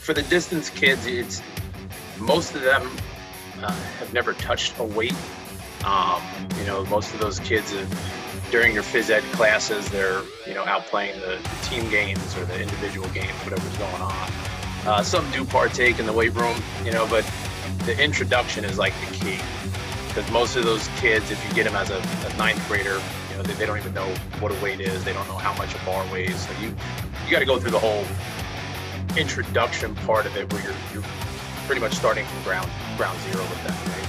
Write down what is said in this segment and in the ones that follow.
for the distance kids, it's most of them uh, have never touched a weight. Um, you know, most of those kids have, during your phys ed classes, they're you know out playing the, the team games or the individual games, whatever's going on. Uh, some do partake in the weight room, you know, but the introduction is like the key because most of those kids, if you get them as a, a ninth grader, you know, they, they, don't even know what a weight is. They don't know how much a bar weighs. So you you got to go through the whole introduction part of it where you're you're pretty much starting from ground ground zero with that, right?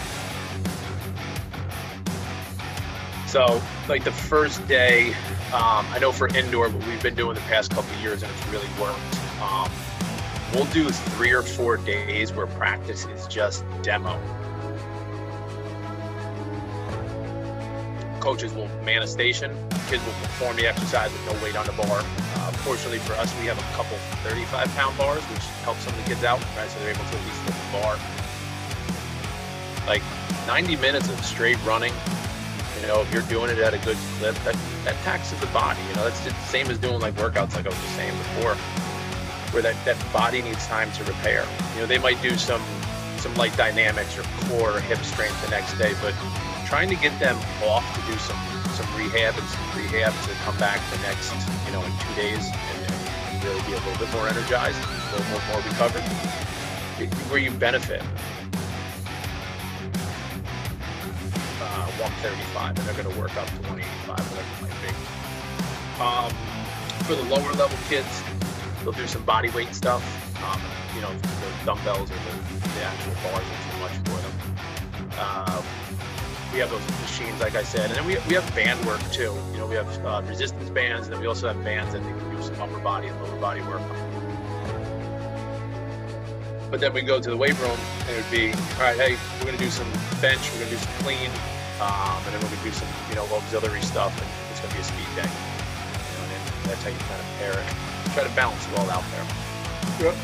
So like the first day, um, I know for indoor, what we've been doing the past couple years, and it's really worked. Um, we'll do three or four days where practice is just demo coaches will man a station. Kids will perform the exercise with no weight on the bar. Fortunately for us, we have a couple 35 pound bars, which helps some of the kids out, right? So they're able to at least lift the bar. Like 90 minutes of straight running, you know, if you're doing it at a good clip, that, that taxes the body. You know, that's the same as doing like workouts, like I was just saying before, where that, that body needs time to repair. You know, they might do some some light dynamics or core or hip strength the next day, but trying to get them off to do some some rehab and some rehab to come back the next, you know, in two days and, really be a little bit more energized, a little more, more recovered, where you benefit. Uh, 135, and they're going to work up to 185, whatever it might be. Um, for the lower level kids, they'll do some body weight stuff. Um, you know, the dumbbells or the, the actual bars are too much for them. Uh, we have those machines, like I said, and then we, we have band work too. You know, we have uh, resistance bands, and then we also have bands that they can do some upper body and lower body work. But then we go to the weight room, and it would be, all right, hey, we're gonna do some bench, we're gonna do some clean, um, and then we're gonna do some, you know, auxiliary stuff, and it's gonna be a speed day. You know, and that's how you kind of pair it, try to balance it all out there.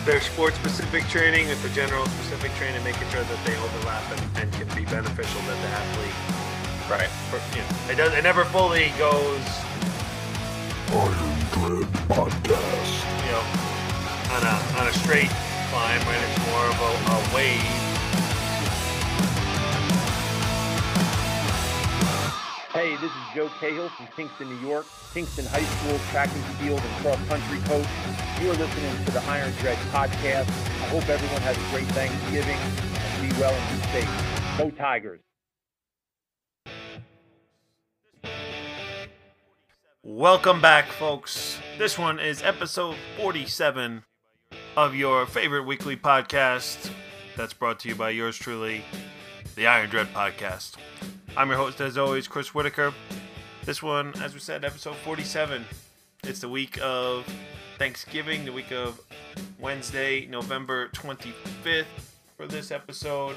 There's sport specific training with the general-specific training, making sure that they overlap and, and can be beneficial to the athlete. Right. For, you know, it does. It never fully goes. Iron Dread Podcast. You know, on a on a straight climb, right? It's more of a, a wave. Hey, this is Joe Cahill from Kingston, New York, Kingston High School track and field and cross country coach. You are listening to the Iron Dread podcast. I hope everyone has a great Thanksgiving and be well and be safe. Go Tigers. Welcome back, folks. This one is episode 47 of your favorite weekly podcast that's brought to you by yours truly, the Iron Dread Podcast. I'm your host, as always, Chris Whitaker. This one, as we said, episode 47. It's the week of Thanksgiving, the week of Wednesday, November 25th for this episode.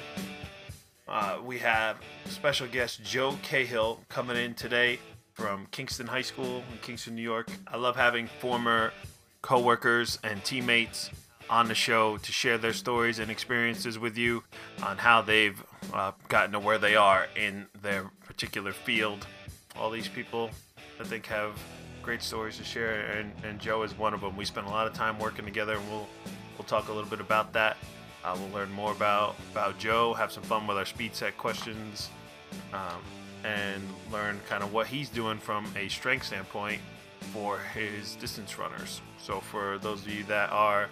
Uh, we have special guest Joe Cahill coming in today from Kingston High School in Kingston, New York. I love having former coworkers and teammates on the show to share their stories and experiences with you on how they've uh, gotten to where they are in their particular field. All these people, I think, have great stories to share, and, and Joe is one of them. We spent a lot of time working together, and we'll we'll talk a little bit about that. Uh, we'll learn more about about Joe, have some fun with our speed set questions. Um, and learn kind of what he's doing from a strength standpoint for his distance runners. So, for those of you that are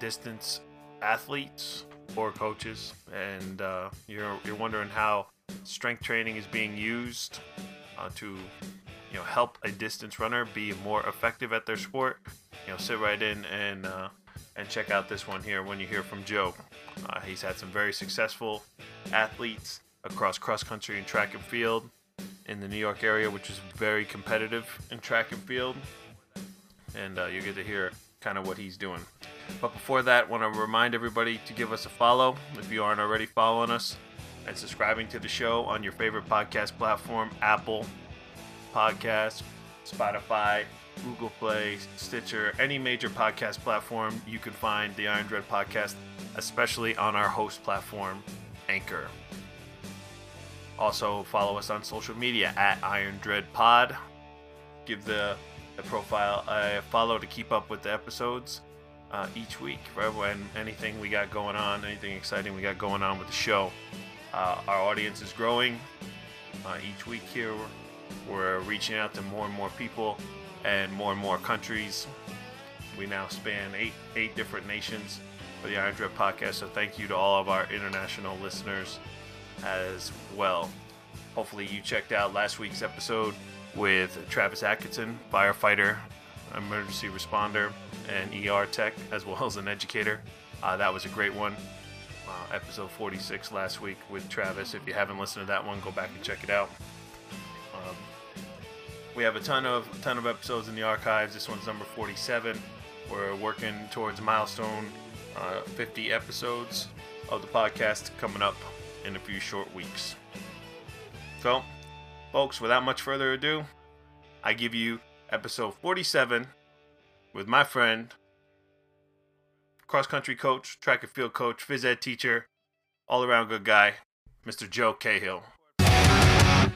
distance athletes or coaches, and uh, you're you're wondering how strength training is being used uh, to you know help a distance runner be more effective at their sport, you know, sit right in and uh, and check out this one here when you hear from Joe. Uh, he's had some very successful athletes across cross country and track and field in the New York area, which is very competitive in track and field. And uh, you get to hear kind of what he's doing. But before that, want to remind everybody to give us a follow if you aren't already following us and subscribing to the show on your favorite podcast platform Apple Podcasts, Spotify, Google Play, Stitcher, any major podcast platform, you can find the Iron Dread podcast, especially on our host platform, Anchor. Also, follow us on social media at Iron Dread Pod. Give the, the profile I follow to keep up with the episodes. uh, each week for everyone. Anything we got going on, anything exciting we got going on with the show. Uh, our audience is growing uh, each week here. We're reaching out to more and more people and more and more countries. We now span eight eight different nations for the Iron Dread podcast. So thank you to all of our international listeners as well. Hopefully you checked out last week's episode with Travis Atkinson, firefighter, emergency responder, and ER tech, as well as an educator. Uh, that was a great one. Uh, episode 46 last week with Travis. If you haven't listened to that one, go back and check it out. Um, we have a ton of a ton of episodes in the archives. This one's number 47. We're working towards milestone uh, 50 episodes of the podcast coming up in a few short weeks. So, folks, without much further ado, I give you episode 47 with my friend, cross country coach, track and field coach, phys ed teacher, all around good guy, Mr. Joe Cahill. So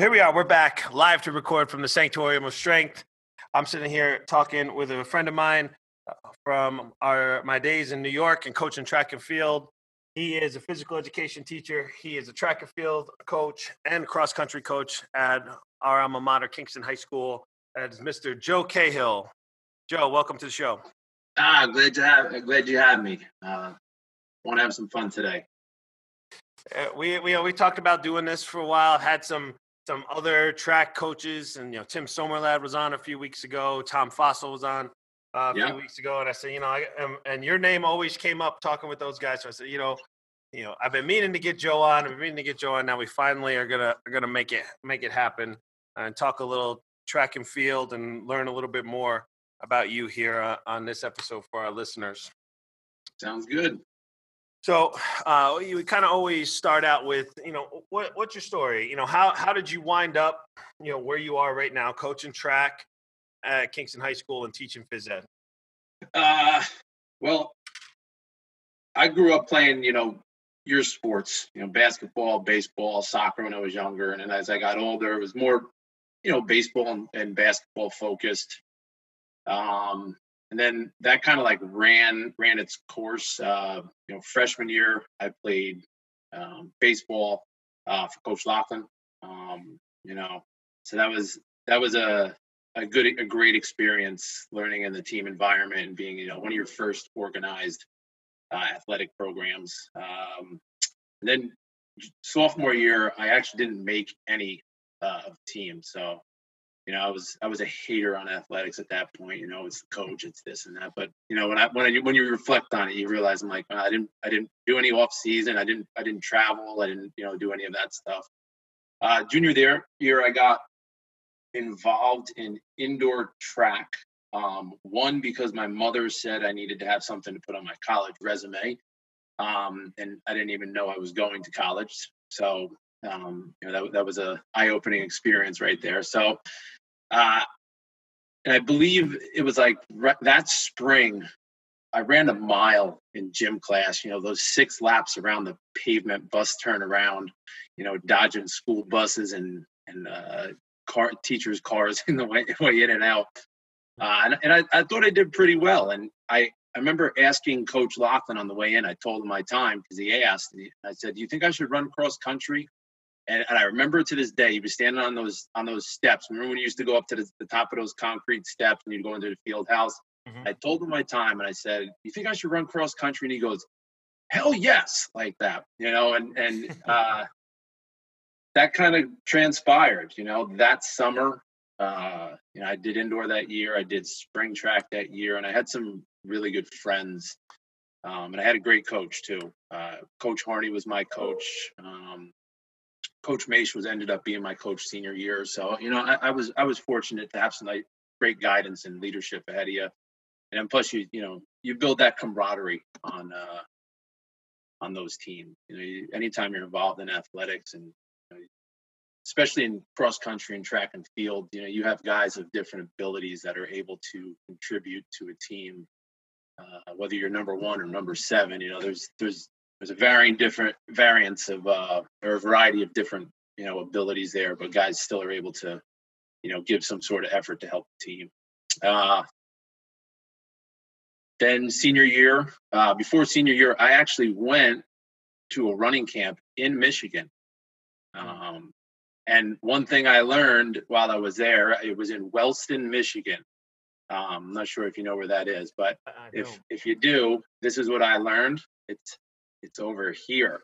here we are. We're back live to record from the Sanctuarium of Strength. I'm sitting here talking with a friend of mine uh, from our my days in New York and coaching track and field. He is a physical education teacher. He is a track and field coach and cross country coach at our alma mater, Kingston High School. That is Mr. Joe Cahill. Joe, welcome to the show. Ah, glad to have glad you have me. Uh, Want to have some fun today. Uh, we we we talked about doing this for a while. Had some some other track coaches, and you know Tim Somerlad was on a few weeks ago. Tom Fossil was on uh, a Yeah. few weeks ago, and I said, you know, I, um, and your name always came up talking with those guys. So I said, you know, you know, I've been meaning to get Joe on. I've been meaning to get Joe on. Now we finally are gonna are gonna make it make it happen and talk a little track and field and learn a little bit more about you here uh, on this episode for our listeners. Sounds good. So uh, you kind of always start out with, you know, what, what's your story? You know, how how did you wind up, you know, where you are right now, coaching track at Kingston High School and teaching phys ed? Uh, well, I grew up playing, you know, your sports, you know, basketball, baseball, soccer when I was younger, and then as I got older, it was more, you know, baseball and, and basketball focused. Um, and then that kind of like ran ran its course. Uh, you know, freshman year, I played um, baseball uh, for Coach Laughlin. Um, you know, so that was that was a a good a great experience learning in the team environment and being you know one of your first organized uh, athletic programs. Um, and then sophomore year i actually didn't make any uh, of teams so you know i was i was a hater on athletics at that point you know it's the coach it's this and that. But you know when i when, I, when you reflect on it you realize i'm like "Wow, i didn't i didn't do any off season. I didn't i didn't travel. I didn't you know do any of that stuff. Uh, junior there year i got involved in indoor track. Um, one because my mother said I needed to have something to put on my college resume, um, and I didn't even know I was going to college. So um, you know that that was a eye-opening experience right there. So, uh, and I believe it was like re- that spring. I ran a mile in gym class. You know those six laps around the pavement bus turnaround. You know dodging school buses and and uh, car teachers' cars in the way, way in and out. Uh, and and I, I thought I did pretty well. And I, I remember asking Coach Laughlin on the way in, I told him my time because he asked. And I said, Do you think I should run cross country? And, and I remember to this day, he was standing on those on those steps. Remember when you used to go up to the, the top of those concrete steps and you'd go into the field house? Mhm. I told him my time and I said, You think I should run cross country? And he goes, Hell yes, like that. You know, and and uh that kind of transpired, you know, that summer. Uh, you know, I did indoor that year. I did spring track that year, and I had some really good friends. Um, and I had a great coach too. Uh, coach Harney was my coach. Um, coach Mace was ended up being my coach senior year. So you know, I, I was I was fortunate to have some like, great guidance and leadership ahead of you. And plus, you you know, you build that camaraderie on uh, on those teams. You know, you, anytime you're involved in athletics and especially in cross country and track and field, you know, you have guys of different abilities that are able to contribute to a team. Uh, whether you're number one or number seven, you know, there's there's there's a varying different variance of uh, or a variety of different you know abilities there, but guys still are able to you know give some sort of effort to help the team. Uh, then senior year, uh, before senior year, I actually went to a running camp in Michigan. Um, and one thing I learned while I was there, it was in Wellston, Michigan. Um, I'm not sure if you know where that is, but if if you do, this is what I learned. It's it's over here.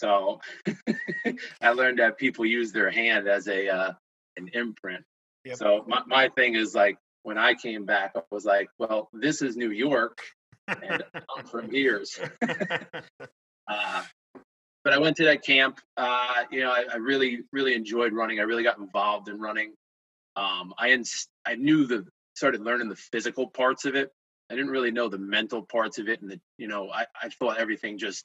So I learned that people use their hand as a uh, an imprint. Yep. So my, my thing is like when I came back, I was like, well, this is New York, and I'm from here. So, uh, but I went to that camp. Uh, you know, I, I really really enjoyed running. I really got involved in running. Um, I ins- I knew the started learning the physical parts of it. I didn't really know the mental parts of it, and the you know I, I thought everything just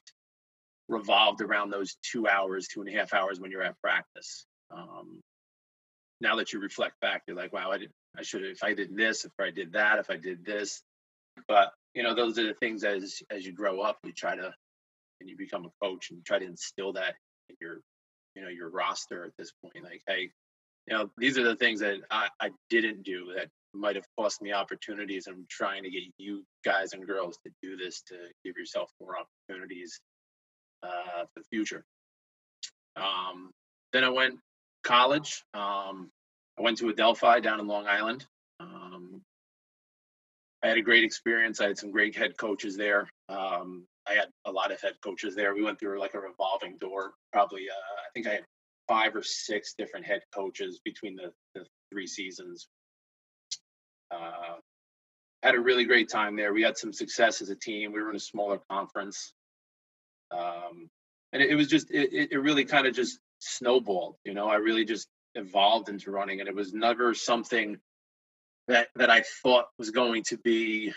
revolved around those two hours, two and a half hours when you're at practice. Um, now that you reflect back, you're like, wow, I did I should have if I did this, if I did that, if I did this. But you know, those are the things as as you grow up, you try to and you become a coach and you try to instill that in your you know your roster at this point. Like, hey, you know, these are the things that I, I didn't do that might have cost me opportunities. I'm trying to get you guys and girls to do this to give yourself more opportunities uh, for the future. Um, then I went college. Um, I went to Adelphi down in Long Island. Um, I had a great experience. I had some great head coaches there. Um, I had a lot of head coaches there. We went through like a revolving door. Probably, uh, I think I had five or six different head coaches between the, the three seasons. Uh, had a really great time there. We had some success as a team. We were in a smaller conference. Um, and it, it was just, it, it- it really kind of just snowballed, you know, I really just evolved into running and it was never something that, that I thought was going to be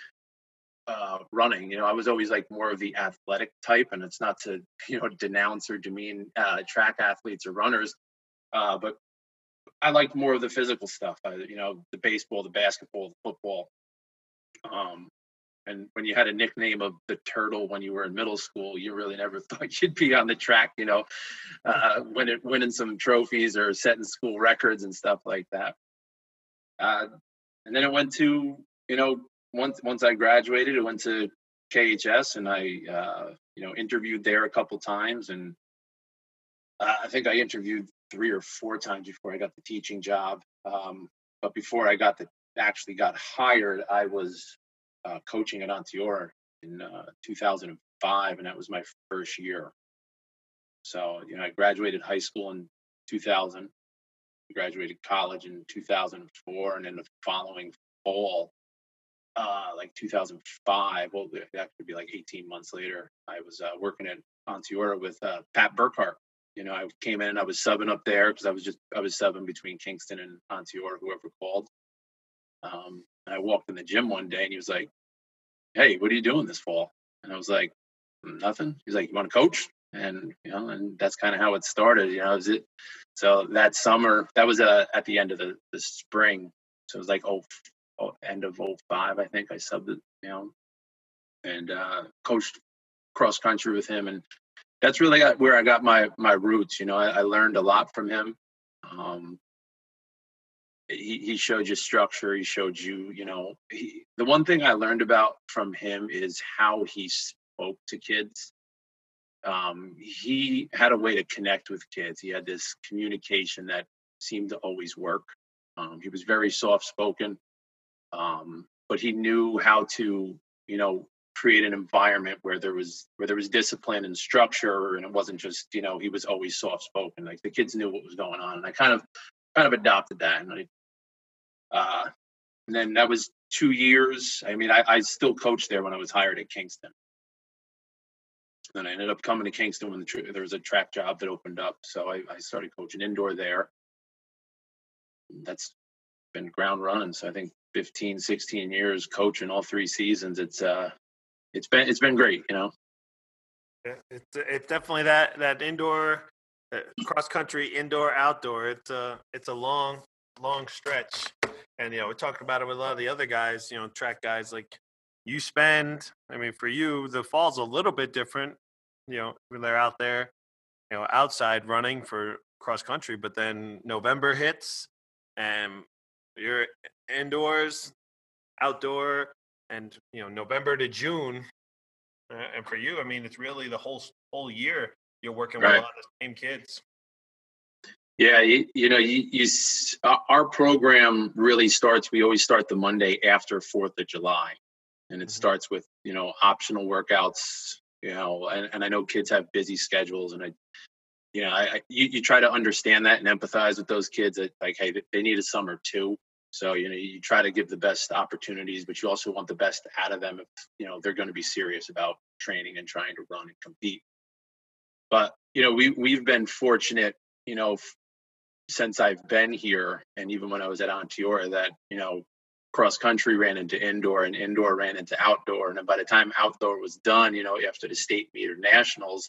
uh, running. You know, I was always like more of the athletic type, and it's not to you know denounce or demean uh, track athletes or runners, uh, but I liked more of the physical stuff. I, you know, the baseball, the basketball, the football. Um, and when you had a nickname of the turtle when you were in middle school, you really never thought you'd be on the track. You know, uh, winning winning some trophies or setting school records and stuff like that. Uh, and then it went to you know once once I graduated, I went to KHS and I uh, you know interviewed there a couple times, and uh, I think I interviewed three or four times before I got the teaching job. Um, but before I got the actually got hired, I was uh, coaching at Onteora in uh, 2005, and that was my first year. So you know I graduated high school in 2000, graduated college in 2004, and then the following fall uh, like 2005. Well, that could be like 18 months later. I was uh, working at Onteora with uh, Pat Burkhart. You know, I came in and I was subbing up there because I was just I was subbing between Kingston and Onteora, whoever called. Um, and I walked in the gym one day and he was like, "Hey, what are you doing this fall?" And I was like, "Nothing." He's like, "You want to coach?" And you know, and that's kind of how it started. You know, is it? So that summer, that was uh, at the end of the the spring. So it was like oh, end of 05, I think I subbed it, you know, and uh, coached cross country with him. And that's really where I got my, my roots. You know, I, I learned a lot from him. Um, he, he showed you structure. He showed you, you know, he, the one thing I learned about from him is how he spoke to kids. Um, he had a way to connect with kids. He had this communication that seemed to always work. Um, he was very soft spoken um, but he knew how to you know create an environment where there was where there was discipline and structure and it wasn't just you know he was always soft spoken like the kids knew what was going on and i kind of kind of adopted that and i uh and then that was two years i mean i, I still coached there when i was hired at kingston. Then i ended up coming to kingston when the tr- there was a track job that opened up so i, I started coaching indoor there. That's been ground running so i think 15 16 years coaching all three seasons it's uh it's been it's been great you know It's it's definitely that that indoor uh, cross country indoor outdoor. It's a it's a long long stretch, and you know we talked about it with a lot of the other guys. You know, track guys like you spend. I mean, for you, the fall's a little bit different. You know, when they're out there, you know, outside running for cross country, but then November hits, and you're indoors, outdoor. and you know November to June, uh, and for you, I mean, it's really the whole whole year you're working with a lot of the same kids. Yeah, you, you know, you, you uh, our program really starts. We always start the Monday after Fourth of July, and it Mhm. starts with you know optional workouts. You know, and, and I know kids have busy schedules, and I, you know, I, I you, you try to understand that and empathize with those kids. That like, hey, they need a summer too. So you know, you try to give the best opportunities, but you also want the best out of them if you know they're going to be serious about training and trying to run and compete. But you know, we we've been fortunate, you know, f- since I've been here, and even when I was at Onteora, that you know, cross country ran into indoor, and indoor ran into outdoor, and by the time outdoor was done, you know, after the state meet or nationals,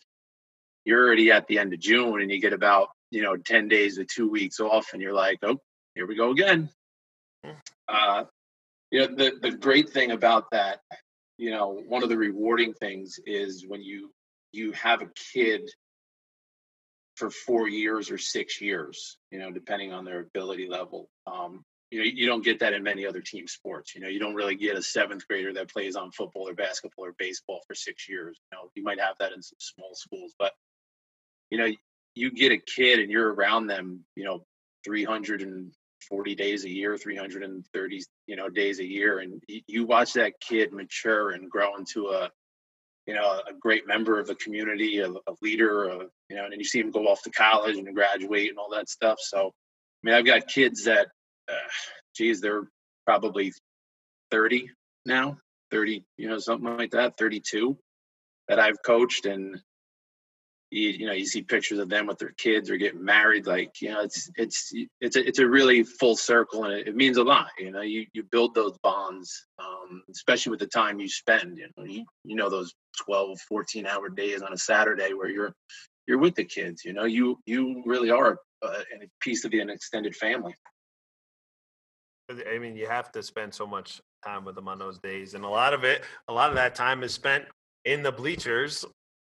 you're already at the end of June, and you get about you know ten days or two weeks off, and you're like, oh, here we go again. Uh, you know, the the great thing about that, you know, one of the rewarding things is when you you have a kid for four years or six years, you know, depending on their ability level. Um, you know, you don't get that in many other team sports. You know, you don't really get a seventh grader that plays on football or basketball or baseball for six years. You know, you might have that in some small schools, but you know, you get a kid and you're around them, you know, 340 days a year, 330, you know, days a year, and you, watch that kid mature and grow into a you know, a great member of the community, a, a leader, a, you know, and then you see him go off to college and graduate and all that stuff. So, I mean, I've got kids that, uh, geez, they're probably 30 now, 30, you know, something like that, 32 that I've coached. And, you, you know, you see pictures of them with their kids or getting married. Like, you know, it's, it's, it's a, it's a really full circle and it, it means a lot. You know, you, you build those bonds, um, especially with the time you spend, you know, you, you know, those 12 14 hour days on a saturday where you're you're with the kids you know you you really are uh, a piece of an extended family I mean, you have to spend so much time with them on those days, and a lot of it, a lot of that time is spent in the bleachers,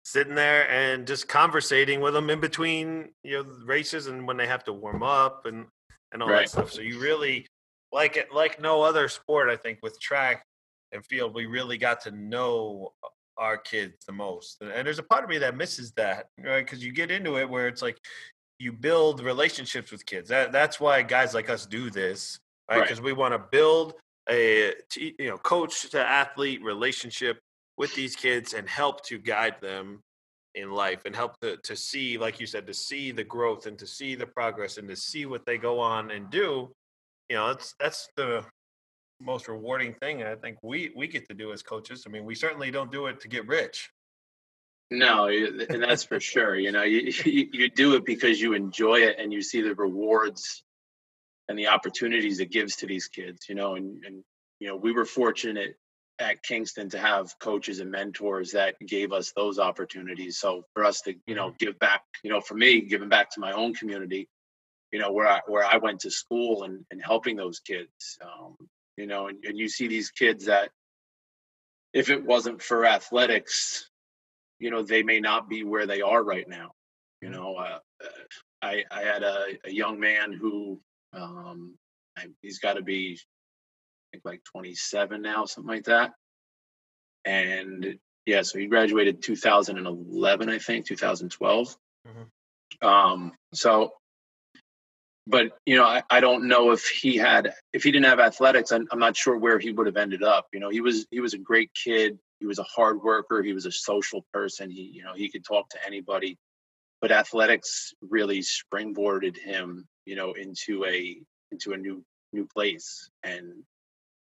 sitting there and just conversating with them in between, you know, races and when they have to warm up and and all that stuff. So you really like it, like no other sport. I think with track and field, we really got to know our kids the most, and, there's a part of me that misses that, right? Because you get into it where it's like you build relationships with kids. That that's why guys like us do this right? Right. Because we want to build a you know coach to athlete relationship with these kids and help to guide them in life and help to, to see like you said to see the growth and to see the progress and to see what they go on and do you know that's that's the most rewarding thing i think we we get to do as coaches. I mean we certainly don't do it to get rich. No and that's for sure you know you, you do it because you enjoy it and you see the rewards and the opportunities it gives to these kids you know and and you know we were fortunate at kingston to have coaches and mentors that gave us those opportunities. So for us to you know give back you know for me giving back to my own community you know where i where i went to school and and helping those kids um you know and, and you see these kids that if it wasn't for athletics you know they may not be where they are right now. You know uh, uh, i i had a, a young man who um I, he's got to be think like 27 now something like that. And yeah so he graduated 2011 i think 2012 um so but you know I, I don't know if he had if he didn't have athletics I'm, I'm not sure where he would have ended up. You know he was he was a great kid. He was a hard worker. He was a social person. He you know he could talk to anybody. But athletics really springboarded him you know into a into a new new place. And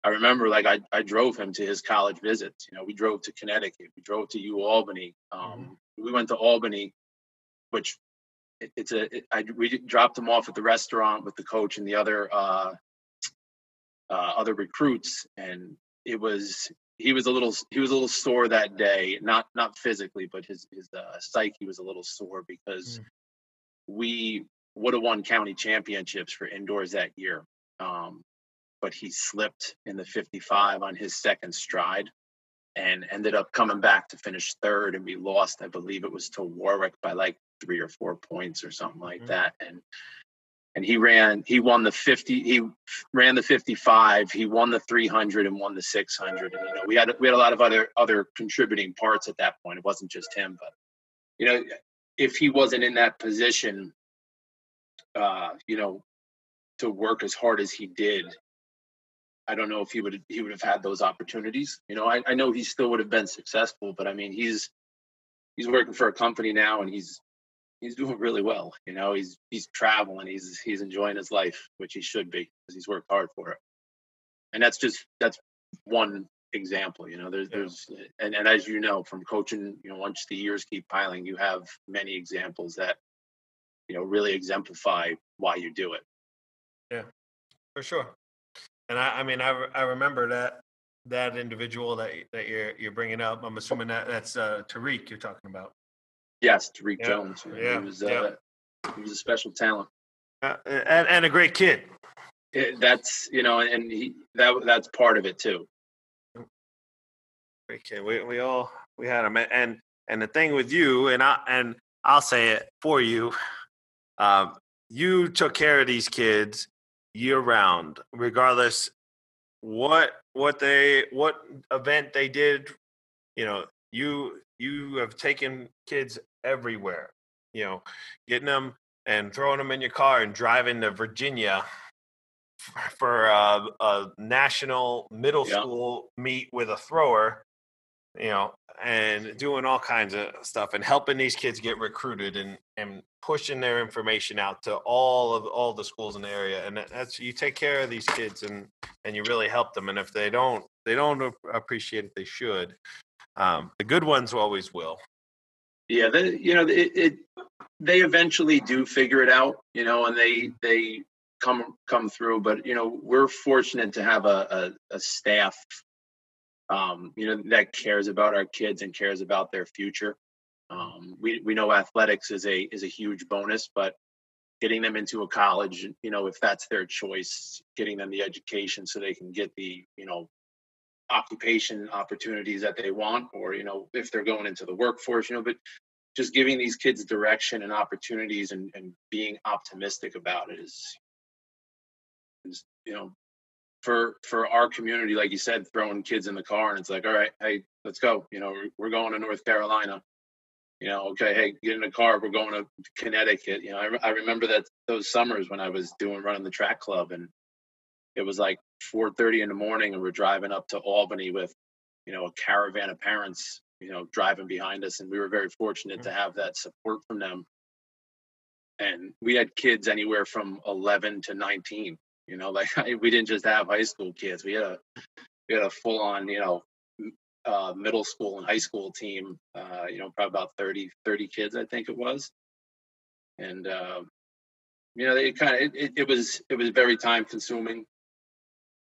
i remember like i, I drove him to his college visits you know we drove to connecticut we drove to u albany um, we went to albany which it, it's a it, I, we dropped him off at the restaurant with the coach and the other uh, uh, other recruits and it was he was a little he was a little sore that day not not physically but his his uh, psyche was a little sore because we would have won county championships for indoors that year um, but he slipped in the 55 on his second stride and ended up coming back to finish third and we lost i believe it was to warwick by like three or four points or something like Mhm. that and and he ran he won the 50 he ran the 55 he won the 300 and won the 600 and you know we had we had a lot of other other contributing parts at that point it wasn't just him but you know if he wasn't in that position uh you know to work as hard as he did i don't know if he would he would have had those opportunities you know I, I know he still would have been successful but i mean he's he's working for a company now and he's he's doing really well. You know, he's he's traveling, he's he's enjoying his life, which he should be because he's worked hard for it. And that's just that's one example. You know, there's there's and, and as you know from coaching, you know, once the years keep piling, you have many examples that you know really exemplify why you do it. Yeah, for sure. And I, I mean, I, I remember that that individual that that you're you're bringing up. I'm assuming that that's uh, Tariq you're talking about. Yes, Tariq Yeah, Jones. yeah, he was yeah. uh, he was a special talent. Uh, and and a great kid. It, that's you know, and he that that's part of it too. Great kid. We we all we had him. And and the thing with you, and I and I'll say it for you, um, you took care of these kids year round, regardless what what they what event they did. You know, you you have taken kids everywhere. You know, getting them and throwing them in your car and driving to Virginia for a, a national middle Yeah. school meet with a thrower you know, and doing all kinds of stuff and helping these kids get recruited and and pushing their information out to all of all the schools in the area. And that's you take care of these kids and and you really help them. And if they don't they don't appreciate it, they should. Um, the good ones always will. Yeah, they, you know, it, it they eventually do figure it out, you know, and they they come come through. But you know, we're fortunate to have a a, a staff, um, you know, that cares about our kids and cares about their future. Um, we we know athletics is a is a huge bonus, but getting them into a college, you know, if that's their choice, getting them the education so they can get the you know occupation opportunities that they want or you know if they're going into the workforce you know but just giving these kids direction and opportunities and, and being optimistic about it is, is you know for for our community like you said throwing kids in the car and it's like all right hey let's go you know we're, going to north carolina. You know okay hey get in the car we're going to connecticut. You know I, I remember that those summers when i was doing running the track club and it was like 4:30 in the morning and we're driving up to Albany with you know a caravan of parents you know driving behind us and we were very fortunate to mm. have that support from them. And we had kids anywhere from 11 to 19 you know like we didn't just have high school kids we had a we had a full on you know uh, middle school and high school team uh, you know probably about 30 30 kids i think it was and uh, you know it kind of it, it, it was it was very time consuming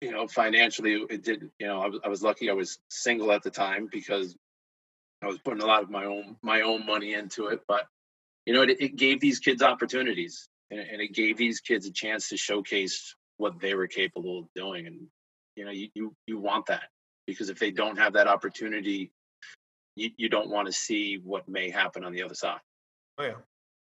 you know, financially, it did. You know, I was I was lucky. I was single at the time because I was putting a lot of my own my own money into it. But you know, it, it gave these kids opportunities, and, and it gave these kids a chance to showcase what they were capable of doing. And you know, you you, you want that because if they don't have that opportunity, you, you don't want to see what may happen on the other side. Oh yeah,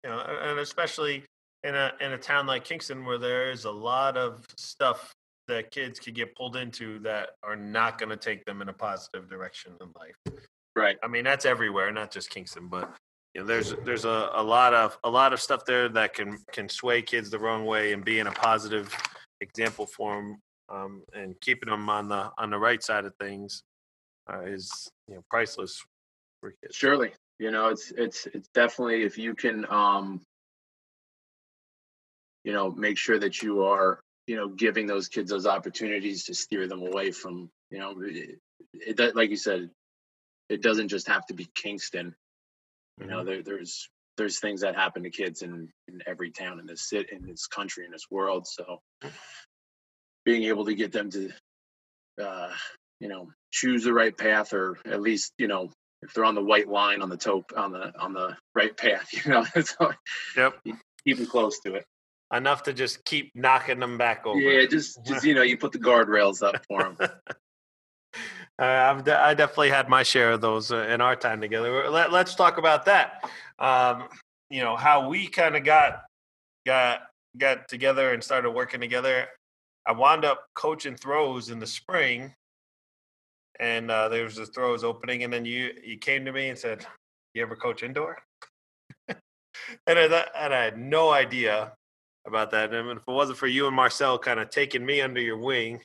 you know, and especially in a in a town like Kingston where there is a lot of stuff that kids could get pulled into that are not going to take them in a positive direction in life. Right. I mean, that's everywhere, not just Kingston, but you know, there's there's a, a lot of a lot of stuff there that can can sway kids the wrong way and be in a positive example for them um, and keeping them on the on the right side of things uh, is you know priceless for kids. Surely, you know, it's it's it's definitely if you can, um, you know, make sure that you are, you know, giving those kids those opportunities to steer them away from, you know, it, it like you said, it doesn't just have to be Kingston. You know, there, there's there's things that happen to kids in in every town in this city, in this country, in this world. So, being able to get them to, uh, you know, choose the right path, or at least, you know, if they're on the white line on the top on the on the right path, you know, so Yep. keep them close to it. enough to just keep knocking them back over. Yeah, just just you know, you put the guardrails up for them. Uh, de- I definitely had my share of those uh, in our time together. Let, let's talk about that. Um, you know how we kind of got got got together and started working together, I wound up coaching throws in the spring, and uh, there was a throws opening, and then you you came to me and said, "You ever coach indoor?" and I and I had no idea about that. And if it wasn't for you and Marcel kind of taking me under your wing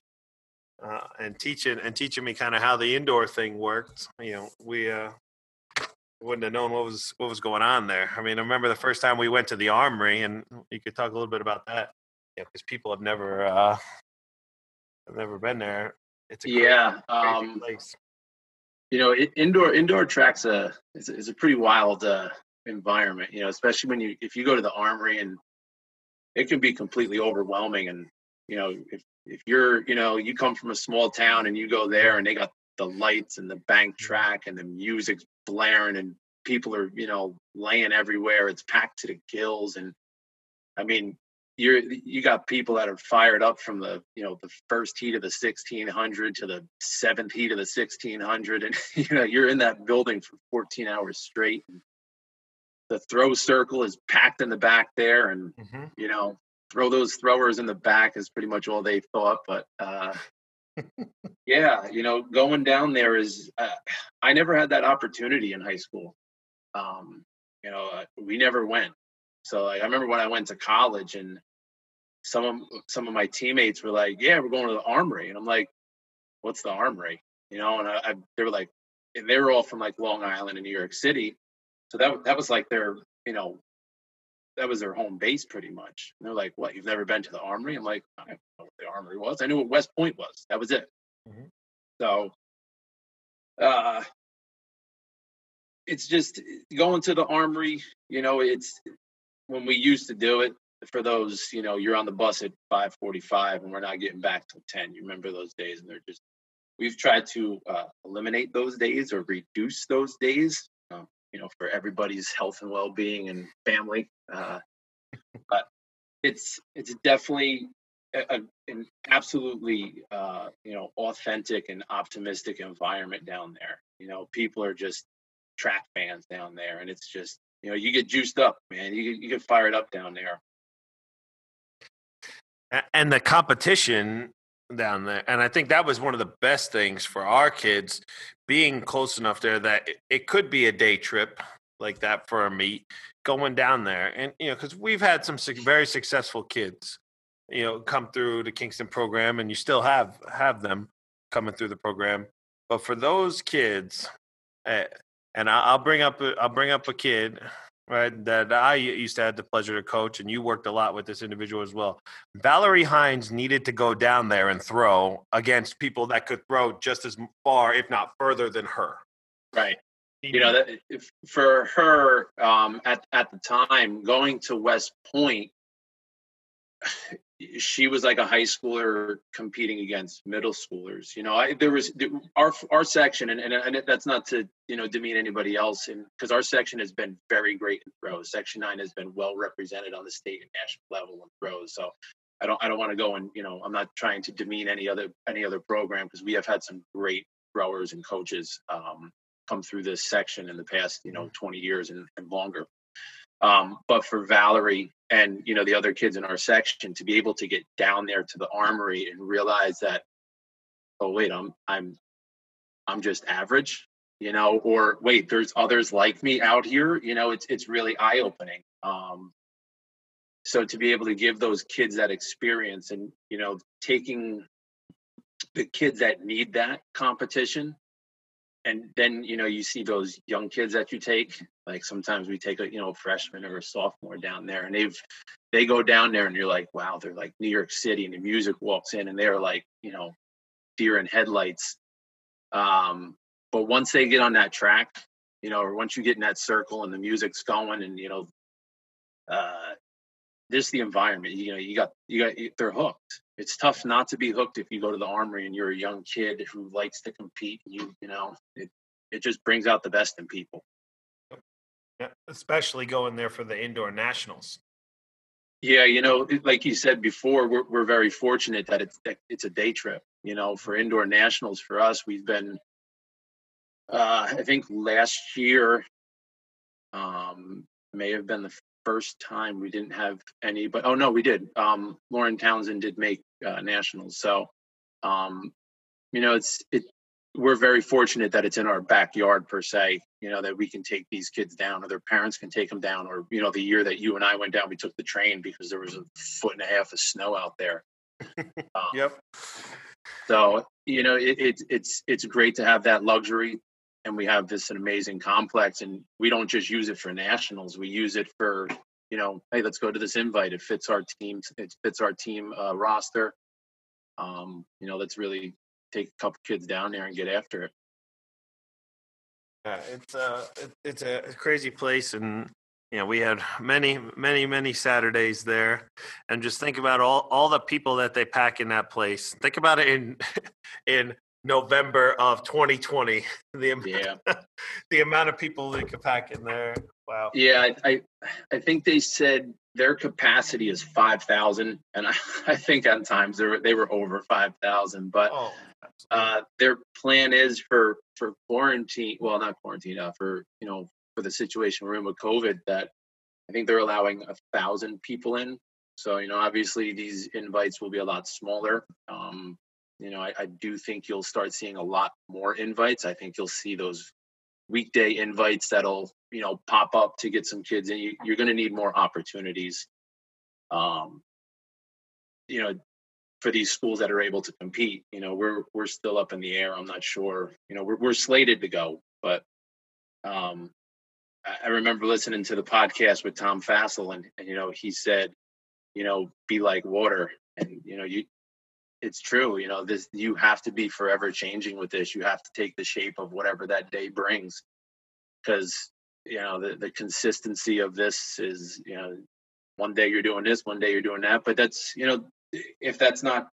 uh, and teaching and teaching me kind of how the indoor thing worked, you know, we uh, wouldn't have known what was what was going on there. I mean, I remember the first time we went to the Armory, and you could talk a little bit about that, yeah, because people have never uh, have never been there. It's a yeah, crazy, crazy um, place. you know, i- indoor indoor tracks a is, a- is a pretty wild uh, environment. You know, especially when you if you go to the armory and it can be completely overwhelming. And you know, if if you're you know you come from a small town and you go there and they got the lights and the bank track and the music's blaring and people are you know laying everywhere. It's packed to the gills and I mean you're you got people that are fired up from the you know the first heat of the 1600 to the seventh heat of the 1600 and you know you're in that building for 14 hours straight the throw circle is packed in the back there and hmm you know throw those throwers in the back is pretty much all they thought but uh yeah you know going down there is uh, i never had that opportunity in high school. Um you know uh, we never went. So like, i remember when i went to college and some of some of my teammates were like yeah we're going to the armory and i'm like what's the armory you know and I, I they were like and they were all from like long island and new york city. So that that was like their you know that was their home base pretty much. And they're like, "What? You've never been to the Armory?" I'm like, "I don't know what the Armory was. I knew what West Point was. That was it." Mhm. So, uh, it's just going to the Armory. You know, it's when we used to do it for those. You know, you're on the bus at 5:45 and we're not getting back till 10. You remember those days? And they're just we've tried to uh, eliminate those days or reduce those days. Um, you know, for everybody's health and well-being and family. Uh, but it's it's definitely a, a, an absolutely uh, you know authentic and optimistic environment down there. You know, people are just track fans down there, and it's just you know you get juiced up, man. You get- you get fired up down there. And the competition down there and i think that was one of the best things for our kids being close enough there that it, could be a day trip like that for a meet going down there and you know because we've had some very successful kids you know come through the kingston program and you still have have them coming through the program but for those kids uh, and i'll bring up I'll bring up a kid right that i used to have the pleasure to coach and you worked a lot with this individual as well Valerie Hines needed to go down there and throw against people that could throw just as far, if not further, than her. Right. You know that if, for her um, at at the time going to West Point, she was like a high schooler competing against middle schoolers. You know, I, there was our our section, and, and and that's not to you know demean anybody else, and because our section has been very great in throws. Section nine has been well represented on the state and national level in throws. So I don't I don't want to go and you know I'm not trying to demean any other any other program because we have had some great throwers and coaches um, come through this section in the past you know 20 years and, and longer. Um, but for Valerie and you know the other kids in our section to be able to get down there to the armory and realize that oh wait i'm i'm i'm just average you know or wait there's others like me out here you know it's it's really eye opening um so to be able to give those kids that experience and you know taking the kids that need that competition and then you know you see those young kids that you take like sometimes we take a you know freshman or a sophomore down there and they've they go down there and you're like wow they're like new york city and the music walks in and they're like you know deer in headlights. Um but once they get on that track you know or once you get in that circle and the music's going and you know uh just the environment you know you got you got they're hooked it's tough not to be hooked if you go to the armory and you're a young kid who likes to compete and you you know it it just brings out the best in people Yeah, especially going there for the indoor nationals. yeah you know like you said before we're, we're very fortunate that it's that it's a day trip you know for indoor nationals for us we've been uh i think last year um may have been the first time we didn't have any, but oh no, we did. Um, Lauren Townsend did make uh, nationals, so um, you know it's it. We're very fortunate that it's in our backyard per se. You know that we can take these kids down, or their parents can take them down, or you know the year that you and I went down, we took the train because there was a foot and a half of snow out there. Um, Yep. so you know, it, it's it's it's great to have that luxury, and we have this amazing complex, and we don't just use it for nationals. We use it for you know, hey, let's go to this invite. It fits our team. It fits our team uh, roster. Um, you know, let's really take a couple kids down there and get after it. Yeah, it's a it's a crazy place, and you know we had many, many, many Saturdays there, and just think about all all the people that they pack in that place. Think about it in in November of 2020. The am- Yeah. the amount of people they could pack in there. Wow. Yeah, I, I, I think they said their capacity is five thousand, and I, I think on times they were they were over five thousand. But Oh, uh, their plan is for for quarantine. Well, not quarantine. Uh, for you know for the situation we're in with COVID, that I think they're allowing a thousand people in. So you know, obviously these invites will be a lot smaller. Um, you know, I, I do think you'll start seeing a lot more invites. I think you'll see those weekday invites that'll you know pop up to get some kids in. You, you're going to need more opportunities. Um, you know, for these schools that are able to compete. You know, we're we're still up in the air. I'm not sure. You know, we're we're slated to go, but um, I, I remember listening to the podcast with Tom Fassel, and, and you know, he said, you know, be like water, and you know, you. It's true, you know. This you have to be forever changing with this. You have to take the shape of whatever that day brings, because you know the the consistency of this is you know one day you're doing this, one day you're doing that, but that's you know if that's not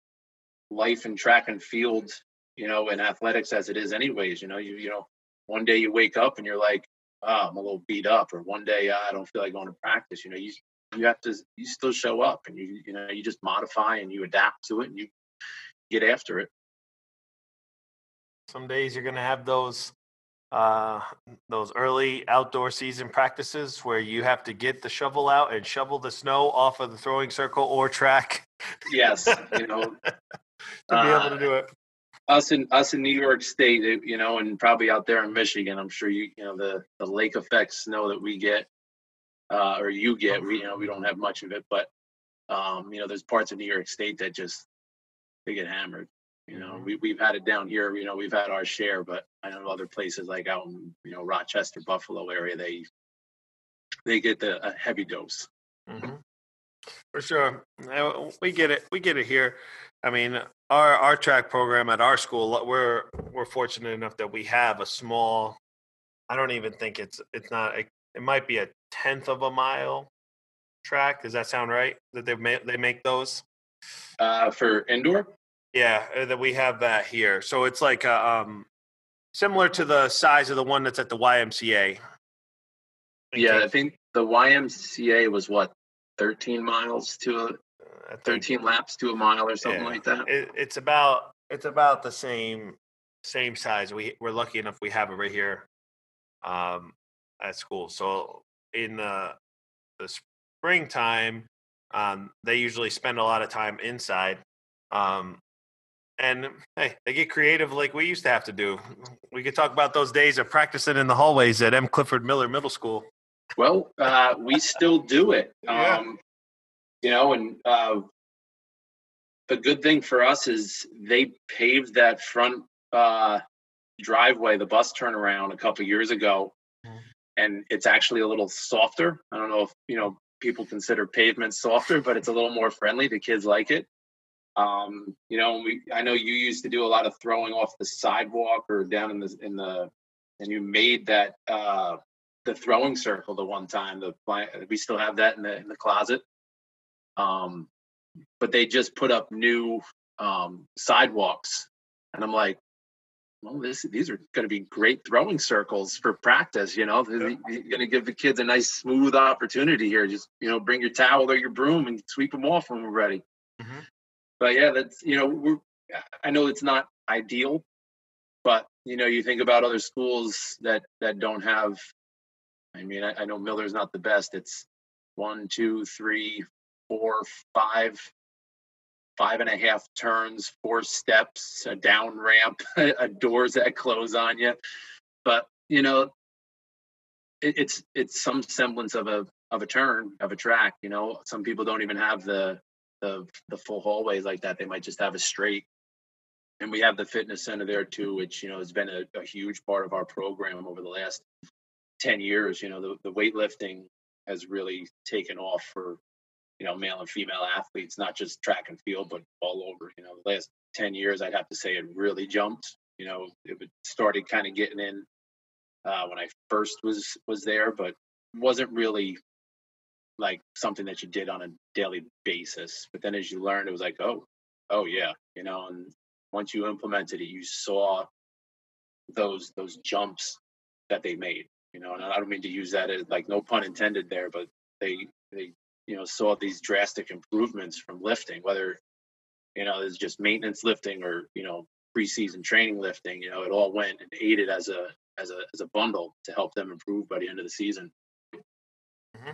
life and track and field, you know, in athletics as it is anyways, you know, you you know, one day you wake up and you're like, oh, I'm a little beat up, or one day "Ah, I don't feel like going to practice. You know, you you have to you still show up and you you know you just modify and you adapt to it and you get after it. some days you're gonna have those uh those early outdoor season practices where you have to get the shovel out and shovel the snow off of the throwing circle or track Yes, you know, to be able Uh, to do it. us in us in New York State, you know, and probably out there in Michigan, I'm sure you you know the the lake effect snow that we get, uh, or you get. We you know we don't have much of it, but um, you know there's parts of New York State that just they get hammered. You know, Mhm. we we've had it down here. You know, we've had our share, but I know other places like out in you know Rochester, Buffalo area, they they get the a heavy dose. hmm For sure, we get it. We get it here. I mean, our our track program at our school, we're we're fortunate enough that we have a small. I don't even think it's it's not. It, it might be a tenth of a mile track. Does that sound right? That they make they make those. Uh, for indoor, Yeah, uh, that we have that here. So it's like uh, um, similar to the size of the one that's at the YMCA. yeah, I think the YMCA was what 13 miles to a uh, think 13 laps to a mile or something Yeah. like that. it, it's about it's about the same same size. We we're lucky enough we have it right here um, at school. So in the the springtime, um, they usually spend a lot of time inside. Um, and hey, they get creative like we used to have to do. We could talk about those days of practicing in the hallways at M. Clifford Miller Middle School. Well, uh, we still do it. Yeah. Um, you know, and uh, the good thing for us is they paved that front uh, driveway, the bus turnaround, a couple years ago, Mhm. and it's actually a little softer. I don't know if you know people consider pavement softer, but it's a little more friendly. The kids like it. Um, you know, we I know you used to do a lot of throwing off the sidewalk or down in the in the, and you made that uh, the throwing circle the one time. The we still have that in the in the closet. Um, but they just put up new um, sidewalks, and I'm like, well, this these are going to be great throwing circles for practice. You know, you're going to give the kids a nice smooth opportunity here. Just you know, bring your towel or your broom and sweep them off when we're ready. Mhm. But yeah, that's you know, we're I know it's not ideal, but you know, you think about other schools that that don't have. I mean, I, I know Miller's not the best. It's one, two, three, four, five, five and a half turns, four steps, a down ramp, a doors that close on you. But you know, it, it's it's some semblance of a of a turn of a track. You know, some people don't even have the the the full hallways like that. They might just have a straight. And we have the fitness center there too, which you know has been a, a huge part of our program over the last ten years. You know, the, the weightlifting has really taken off for you know male and female athletes, not just track and field, but all over. You know, the last ten years, I'd have to say it really jumped. You know, it started kind of getting in uh, when I first was was there, but wasn't really like something that you did on a daily basis. But then as you learned, it was like, oh, oh yeah, you know. And once you implemented it, you saw those those jumps that they made. You know, and I don't mean to use that as like no pun intended there, but they they you know saw these drastic improvements from lifting, whether you know it's just maintenance lifting or you know preseason training lifting. You know, it all went and aided as a as a as a bundle to help them improve by the end of the season. Mm-hmm.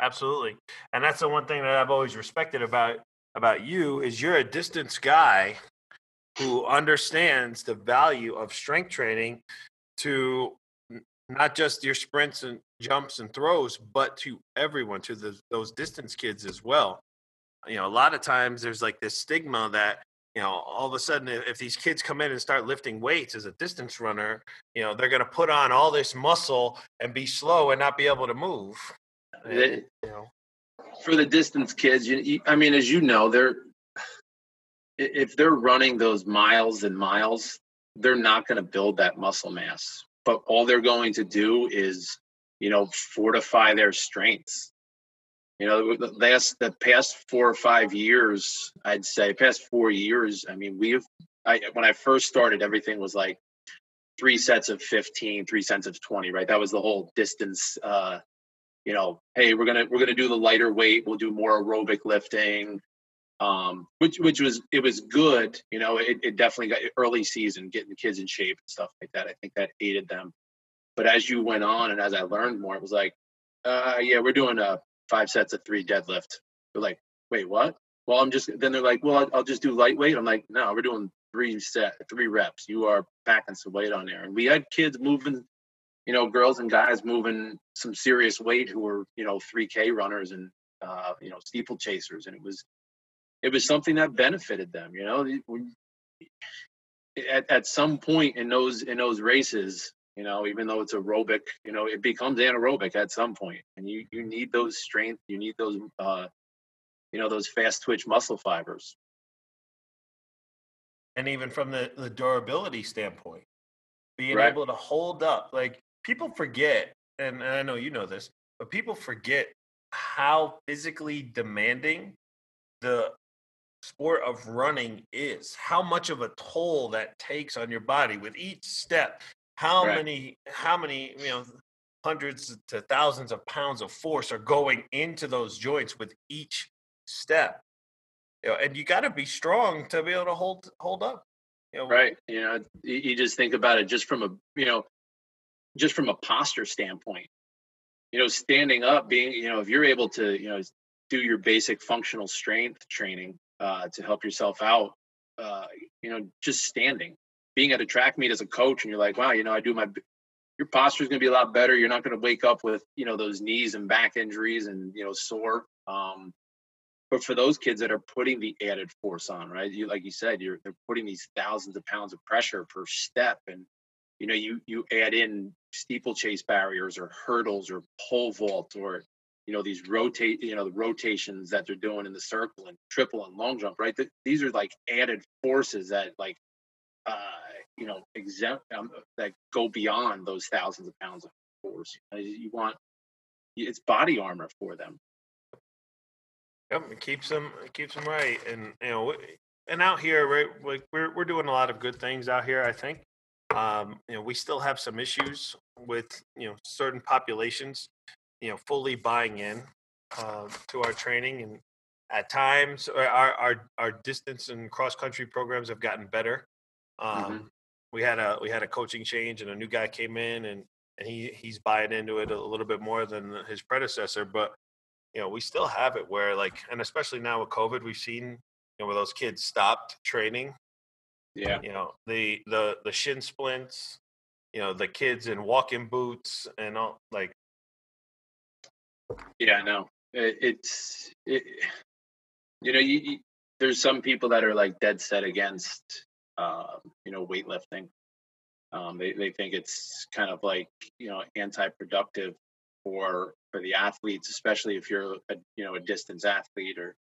Absolutely, and that's the one thing that I've always respected about about you is you're a distance guy who understands the value of strength training to not just your sprints and jumps and throws, but to everyone, to the, those distance kids as well. You know, a lot of times there's like this stigma that you know, all of a sudden, if these kids come in and start lifting weights as a distance runner, you know, they're going to put on all this muscle and be slow and not be able to move. And, you know, for the distance kids, you, you, I mean, as you know, they're if they're running those miles and miles, they're not going to build that muscle mass. But all they're going to do is, you know, fortify their strengths. You know the last the past four or five years i'd say past four years i mean we've i when i first started everything was like three sets of 15 three sets of 20 right? That was the whole distance uh you know hey we're gonna we're gonna do the lighter weight we'll do more aerobic lifting um which which was it was good you know it, it definitely got early season getting the kids in shape and stuff like that. I think that aided them but as you went on and as i learned more it was like uh yeah we're doing a five sets of three deadlift. They're like, wait, what? Well, I'm just, then they're like, well, I'll, I'll just do lightweight. I'm like, no, we're doing three set, three reps. You are packing some weight on there. And we had kids moving, you know, girls and guys moving some serious weight who were, you know, 3K runners and, uh, you know, steeplechasers. And it was, it was something that benefited them, you know, at, at some point in those, in those races, you know even though it's aerobic you know it becomes anaerobic at some point and you you need those strength you need those uh you know those fast twitch muscle fibers and even from the the durability standpoint being right. able to hold up like people forget and, and i know you know this but people forget how physically demanding the sport of running is how much of a toll that takes on your body with each step how right. many how many you know hundreds to thousands of pounds of force are going into those joints with each step you know, and you got to be strong to be able to hold hold up you know? right you know you just think about it just from a you know just from a posture standpoint you know standing up being you know if you're able to you know do your basic functional strength training uh, to help yourself out uh, you know just standing being at a track meet as a coach and you're like, wow, you know, I do my your posture is going to be a lot better. You're not going to wake up with you know those knees and back injuries and you know sore. Um, but for those kids that are putting the added force on, right? You like you said, you're they're putting these thousands of pounds of pressure per step, and you know you you add in steeplechase barriers or hurdles or pole vault or you know these rotate you know the rotations that they're doing in the circle and triple and long jump right these are like added forces that like uh, you know, exempt um, that go beyond those thousands of pounds of force. You want it's body armor for them. Yep, it keeps them it keeps them right, and you know, and out here, right, like we're we're doing a lot of good things out here. I think, um, you know, we still have some issues with you know certain populations, you know, fully buying in uh, to our training, and at times our our our distance and cross country programs have gotten better. Um, mm-hmm. We had a we had a coaching change, and a new guy came in, and and he he's buying into it a little bit more than his predecessor. But you know, we still have it where like, and especially now with COVID, we've seen you know where those kids stopped training. Yeah. You know, the the the shin splints. You know, the kids in walking boots and all like. Yeah, no, it, it's it, you know, you, you, there's some people that are like dead set against, uh, you know, weightlifting. Um, they they think it's kind of like you know anti-productive for for the athletes, especially if you're a you know a distance athlete or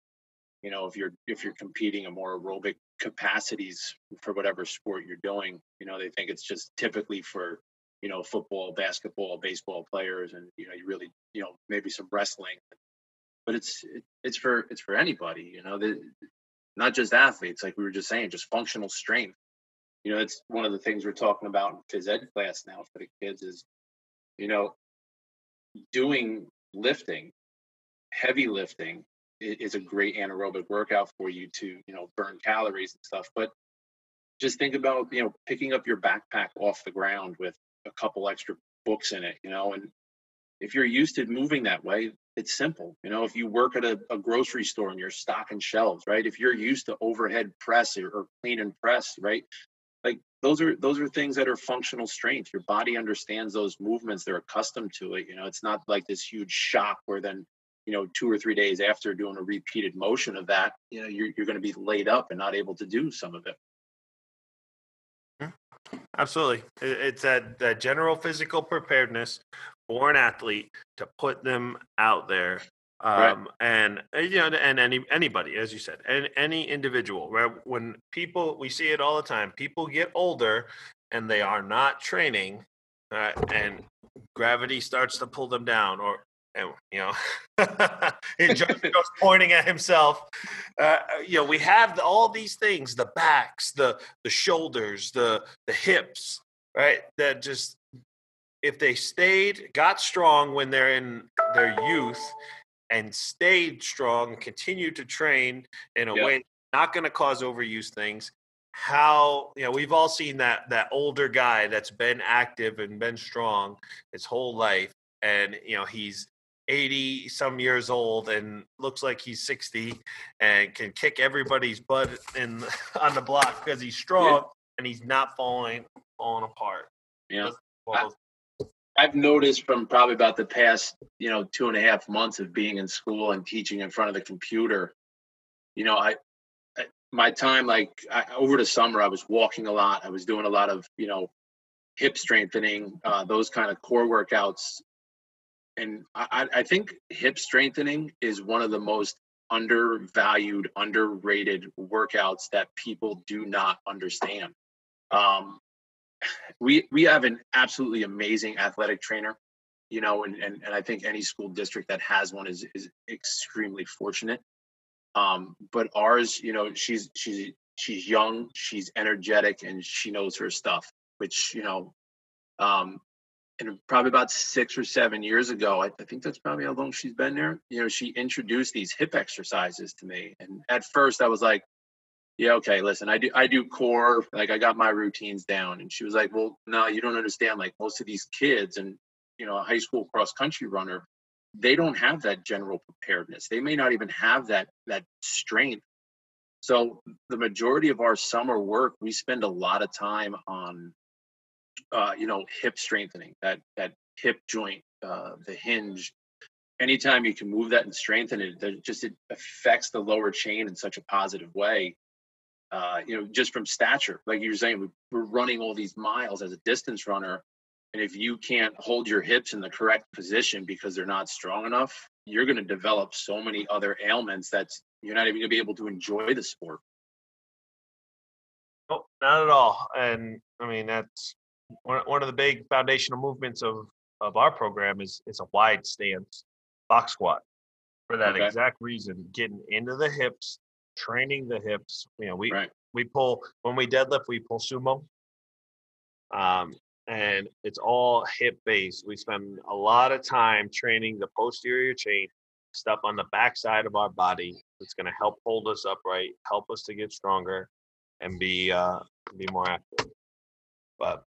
you know if you're if you're competing in more aerobic capacities for whatever sport you're doing. You know, they think it's just typically for you know football, basketball, baseball players, and you know you really you know maybe some wrestling but it's it's for it's for anybody you know the, not just athletes like we were just saying just functional strength. You know it's one of the things we're talking about in phys ed class now for the kids is you know doing lifting heavy lifting is a great anaerobic workout for you to you know burn calories and stuff. But just think about you know picking up your backpack off the ground with a couple extra books in it you know and if you're used to moving that way it's simple. You know, if you work at a, a, grocery store and you're stocking shelves, right? If you're used to overhead press or, or clean and press, right? Like those are those are things that are functional strength. Your body understands those movements; they're accustomed to it. You know, it's not like this huge shock where then, you know, two or three days after doing a repeated motion of that, you know, you're you're going to be laid up and not able to do some of it. Absolutely, it's that that general physical preparedness for an athlete to put them out there um, right. and uh, you know and any anybody as you said and any individual right when people we see it all the time people get older and they are not training uh, and gravity starts to pull them down or and you know just goes pointing at himself uh, you know we have all these things the backs the the shoulders the the hips right that just if they stayed, got strong when they're in their youth, and stayed strong, continued to train in a yep. way not going to cause overuse things. How you know we've all seen that that older guy that's been active and been strong his whole life, and you know he's 80 some years old and looks like he's 60 and can kick everybody's butt in on the block because he's strong yeah. and he's not falling falling apart. Yeah. I've noticed from probably about the past, you know, two and a half months of being in school and teaching in front of the computer, you know, I, I my time like I, over the summer, I was walking a lot. I was doing a lot of, you know, hip strengthening, uh, those kind of core workouts. And I, I think hip strengthening is one of the most undervalued, underrated workouts that people do not understand. Um, we we have an absolutely amazing athletic trainer you know and, and and i think any school district that has one is is extremely fortunate. Um but ours you know she's she's she's young she's energetic and she knows her stuff which you know um and probably about six or seven years ago I, I think that's probably how long she's been there you know she introduced these hip exercises to me. And at first i was like yeah, okay, listen, I do I do core, like I got my routines down. And she was like, Well, no, you don't understand. Like most of these kids and you know, a high school cross country runner, they don't have that general preparedness. They may not even have that that strength. So the majority of our summer work, we spend a lot of time on uh, you know, hip strengthening, that that hip joint, uh, the hinge. Anytime you can move that and strengthen it, it just it affects the lower chain in such a positive way uh, you know, just from stature. Like you were saying, we're running all these miles as a distance runner. And if you can't hold your hips in the correct position because they're not strong enough, you're going to develop so many other ailments that you're not even going to be able to enjoy the sport. Nope, not at all. And I mean, that's one, one of the big foundational movements of, of our program is, is a wide stance box squat for that okay. exact reason, getting into the hips training the hips. You know, we right. we pull when we deadlift, we pull sumo. Um, and it's all hip based. We spend a lot of time training the posterior chain, stuff on the backside of our body. It's going to help hold us upright, help us to get stronger, and be uh, be more active. But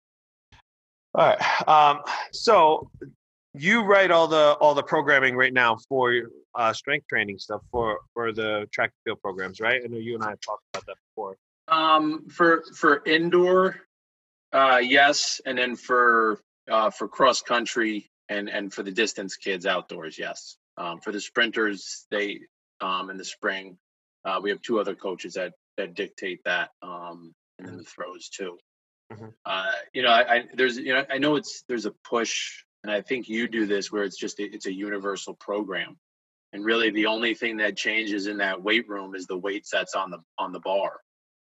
all right, um, so you write all the all the programming right now for uh, strength training stuff for for the track and field programs, right? I know you and I have talked about that before. Um, for for indoor, uh, yes, and then for uh, for cross country and and for the distance kids outdoors, yes. Um, for the sprinters, they um, in the spring, uh, we have two other coaches that that dictate that, um, and then the throws too. Mhm. Uh, you know, I, I there's you know I know it's there's a push, and I think you do this where it's just a, it's a universal program, and really the only thing that changes in that weight room is the weight that's on the on the bar.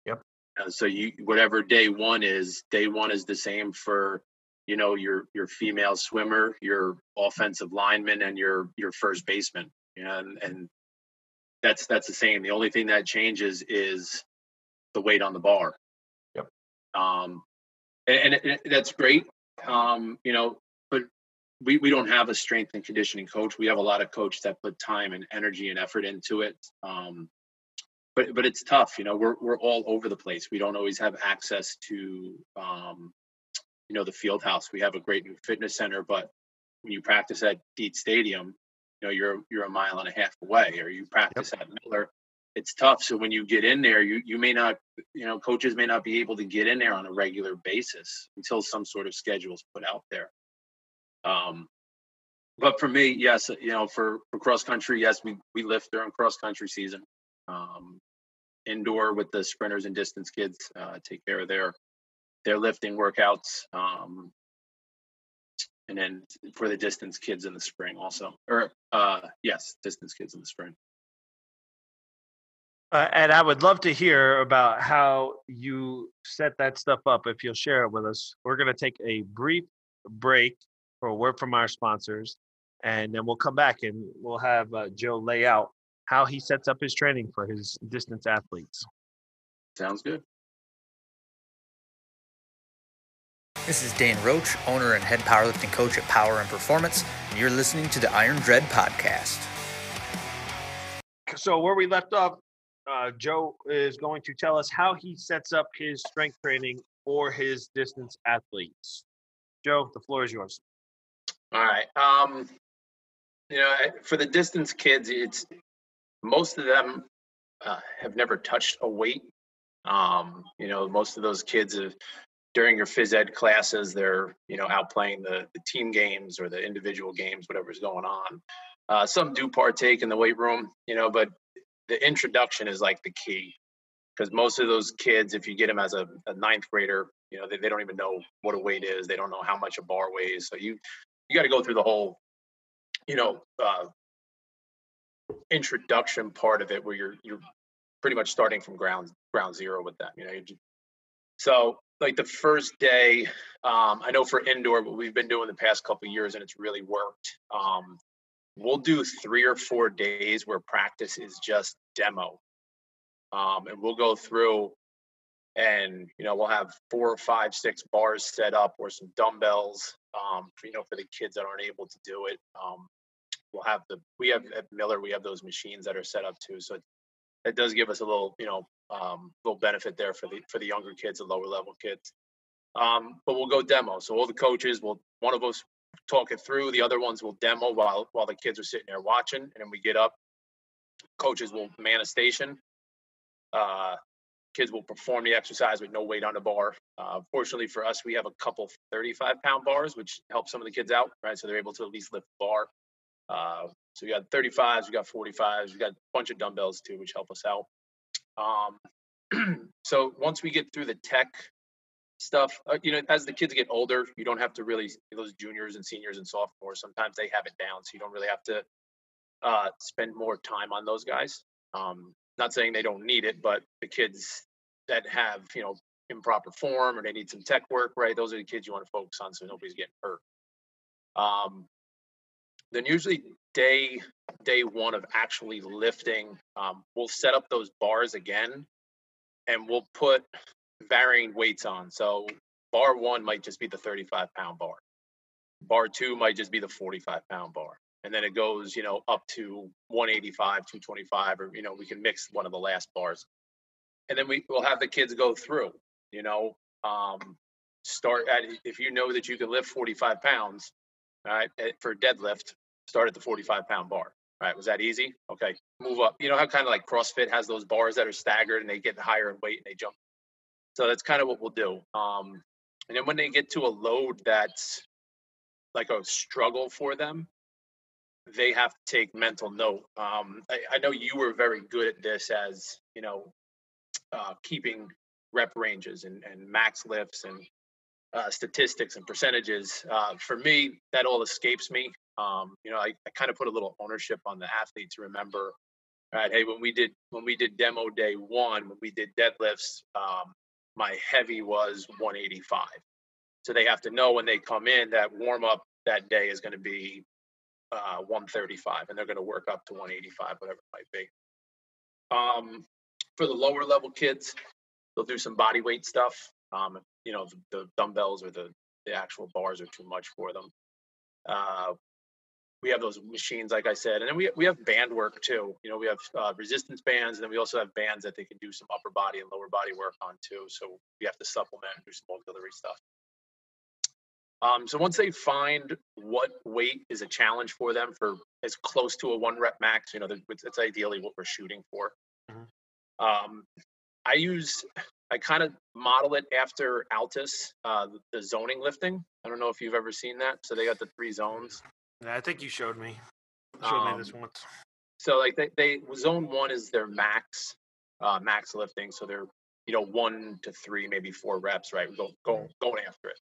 Yep. Uh, so you whatever day one is, day one is the same for you know your your female swimmer, your offensive lineman, and your your first baseman. You know, and, and that's that's the same. The only thing that changes is the weight on the bar. Yep. Um, and, and it- that's great. Um, you know, we we don't have a strength and conditioning coach. We have a lot of coaches that put time and energy and effort into it. Um, but but it's tough. You know, we're we're all over the place. We don't always have access to um, you know the field house. We have a great new fitness center, but when you practice at Dietz Stadium, you know you're you're a mile and a half away, or you practice at Miller. It's tough. So when you get in there, you you may not, you know, coaches may not be able to get in there on a regular basis until some sort of schedule is put out there. Um, but for me, yes, you know, for, for cross country, yes, we we lift during cross country season. Um, indoor with the sprinters and distance kids, uh, take care of their their lifting workouts. Um, and then for the distance kids in the spring also, or uh, yes, distance kids in the spring. Uh, and I would love to hear about how you set that stuff up. If you'll share it with us, we're going to take a brief break for a word from our sponsors, and then we'll come back and we'll have uh, Joe lay out how he sets up his training for his distance athletes. Sounds good. This is Dane Roach, owner and head powerlifting coach at Power and Performance, and you're listening to the Iron Dread Podcast. So where we left off, uh, Joe is going to tell us how he sets up his strength training for his distance athletes. Joe, the floor is yours. All right. Um, you know, for the distance kids, it's most of them uh, have never touched a weight. Um, you know, most of those kids have during your phys ed classes, they're you know out playing the, the team games or the individual games, whatever's going on. Uh, some do partake in the weight room, you know, but the introduction is like the key because most of those kids, if you get them as a, a ninth grader, you know, they, they don't even know what a weight is. They don't know how much a bar weighs. So you you got to go through the whole, you know, uh, introduction part of it where you're you're pretty much starting from ground ground zero with them. You know, you ju- so like the first day, um, I know for indoor, but we've been doing the past couple years and it's really worked. Um, we'll do three or four days where practice is just demo, um, and we'll go through and you know we'll have four or five six bars set up or some dumbbells um, for, you know for the kids that aren't able to do it um, we'll have the we have at miller we have those machines that are set up too so it does give us a little you know um, little benefit there for the for the younger kids the lower level kids. Um, but we'll go demo so all the coaches will one of us talk it through the other ones will demo while while the kids are sitting there watching and then we get up coaches will man a station uh, kids will perform the exercise with no weight on the bar. Uh, fortunately for us, we have a couple 35 pound bars, which helps some of the kids out, right? So they're able to at least lift the bar. Uh, so we got 35s, we got 45s, we got a bunch of dumbbells too, which help us out. Um, so once we get through the tech stuff, uh, you know, as the kids get older, you don't have to really, those juniors and seniors and sophomores, sometimes they have it down. So you don't really have to uh, spend more time on those guys. Um, not saying they don't need it, but the kids that have, you know, improper form or they need some tech work, right? Those are the kids you want to focus on so nobody's getting hurt. Um, then usually day day one of actually lifting, um, we'll set up those bars again and we'll put varying weights on. So bar one might just be the 35 pound bar. Bar two might just be the 45 pound bar and then it goes, you know, up to 185, 225, or you know, we can mix one of the last bars, and then we will have the kids go through. You know, um, start at if you know that you can lift 45 pounds, all right, eh, for deadlift, start at the 45 pound bar. right, was that easy? Okay, move up. You know how kind of like CrossFit has those bars that are staggered and they get higher in weight and they jump. So that's kind of what we'll do. Um, and then when they get to a load that's like a struggle for them, they have to take mental note. Um, I, I know you were very good at this as, you know, uh, keeping rep ranges and, and max lifts and uh, statistics and percentages. Uh, for me, that all escapes me. Um, you know, I, I kind of put a little ownership on the athlete to remember, right? Hey, when we did when we did demo day one, when we did deadlifts, um, my heavy was 185. So they have to know when they come in that warm up that day is going to be uh, 135, and they're going to work up to 185, whatever it might be. Um, for the lower level kids, they'll do some body weight stuff. Um, you know, the, the dumbbells or the, the actual bars are too much for them. Uh, we have those machines, like I said, and then we we have band work too. You know, we have uh, resistance bands, and then we also have bands that they can do some upper body and lower body work on too. So we have to supplement and do some auxiliary stuff. Um, so once they find what weight is a challenge for them for as close to a one rep max, you know, that's ideally what we're shooting for. Mm-hmm. Um, I use I kind of model it after Altis, uh, the zoning lifting. I don't know if you've ever seen that. So they got the three zones. Yeah, I think you showed me. You showed um, me this once. So like they, they zone one is their max, uh, max lifting. So they're you know one to three, maybe four reps, right? Go, go going after it.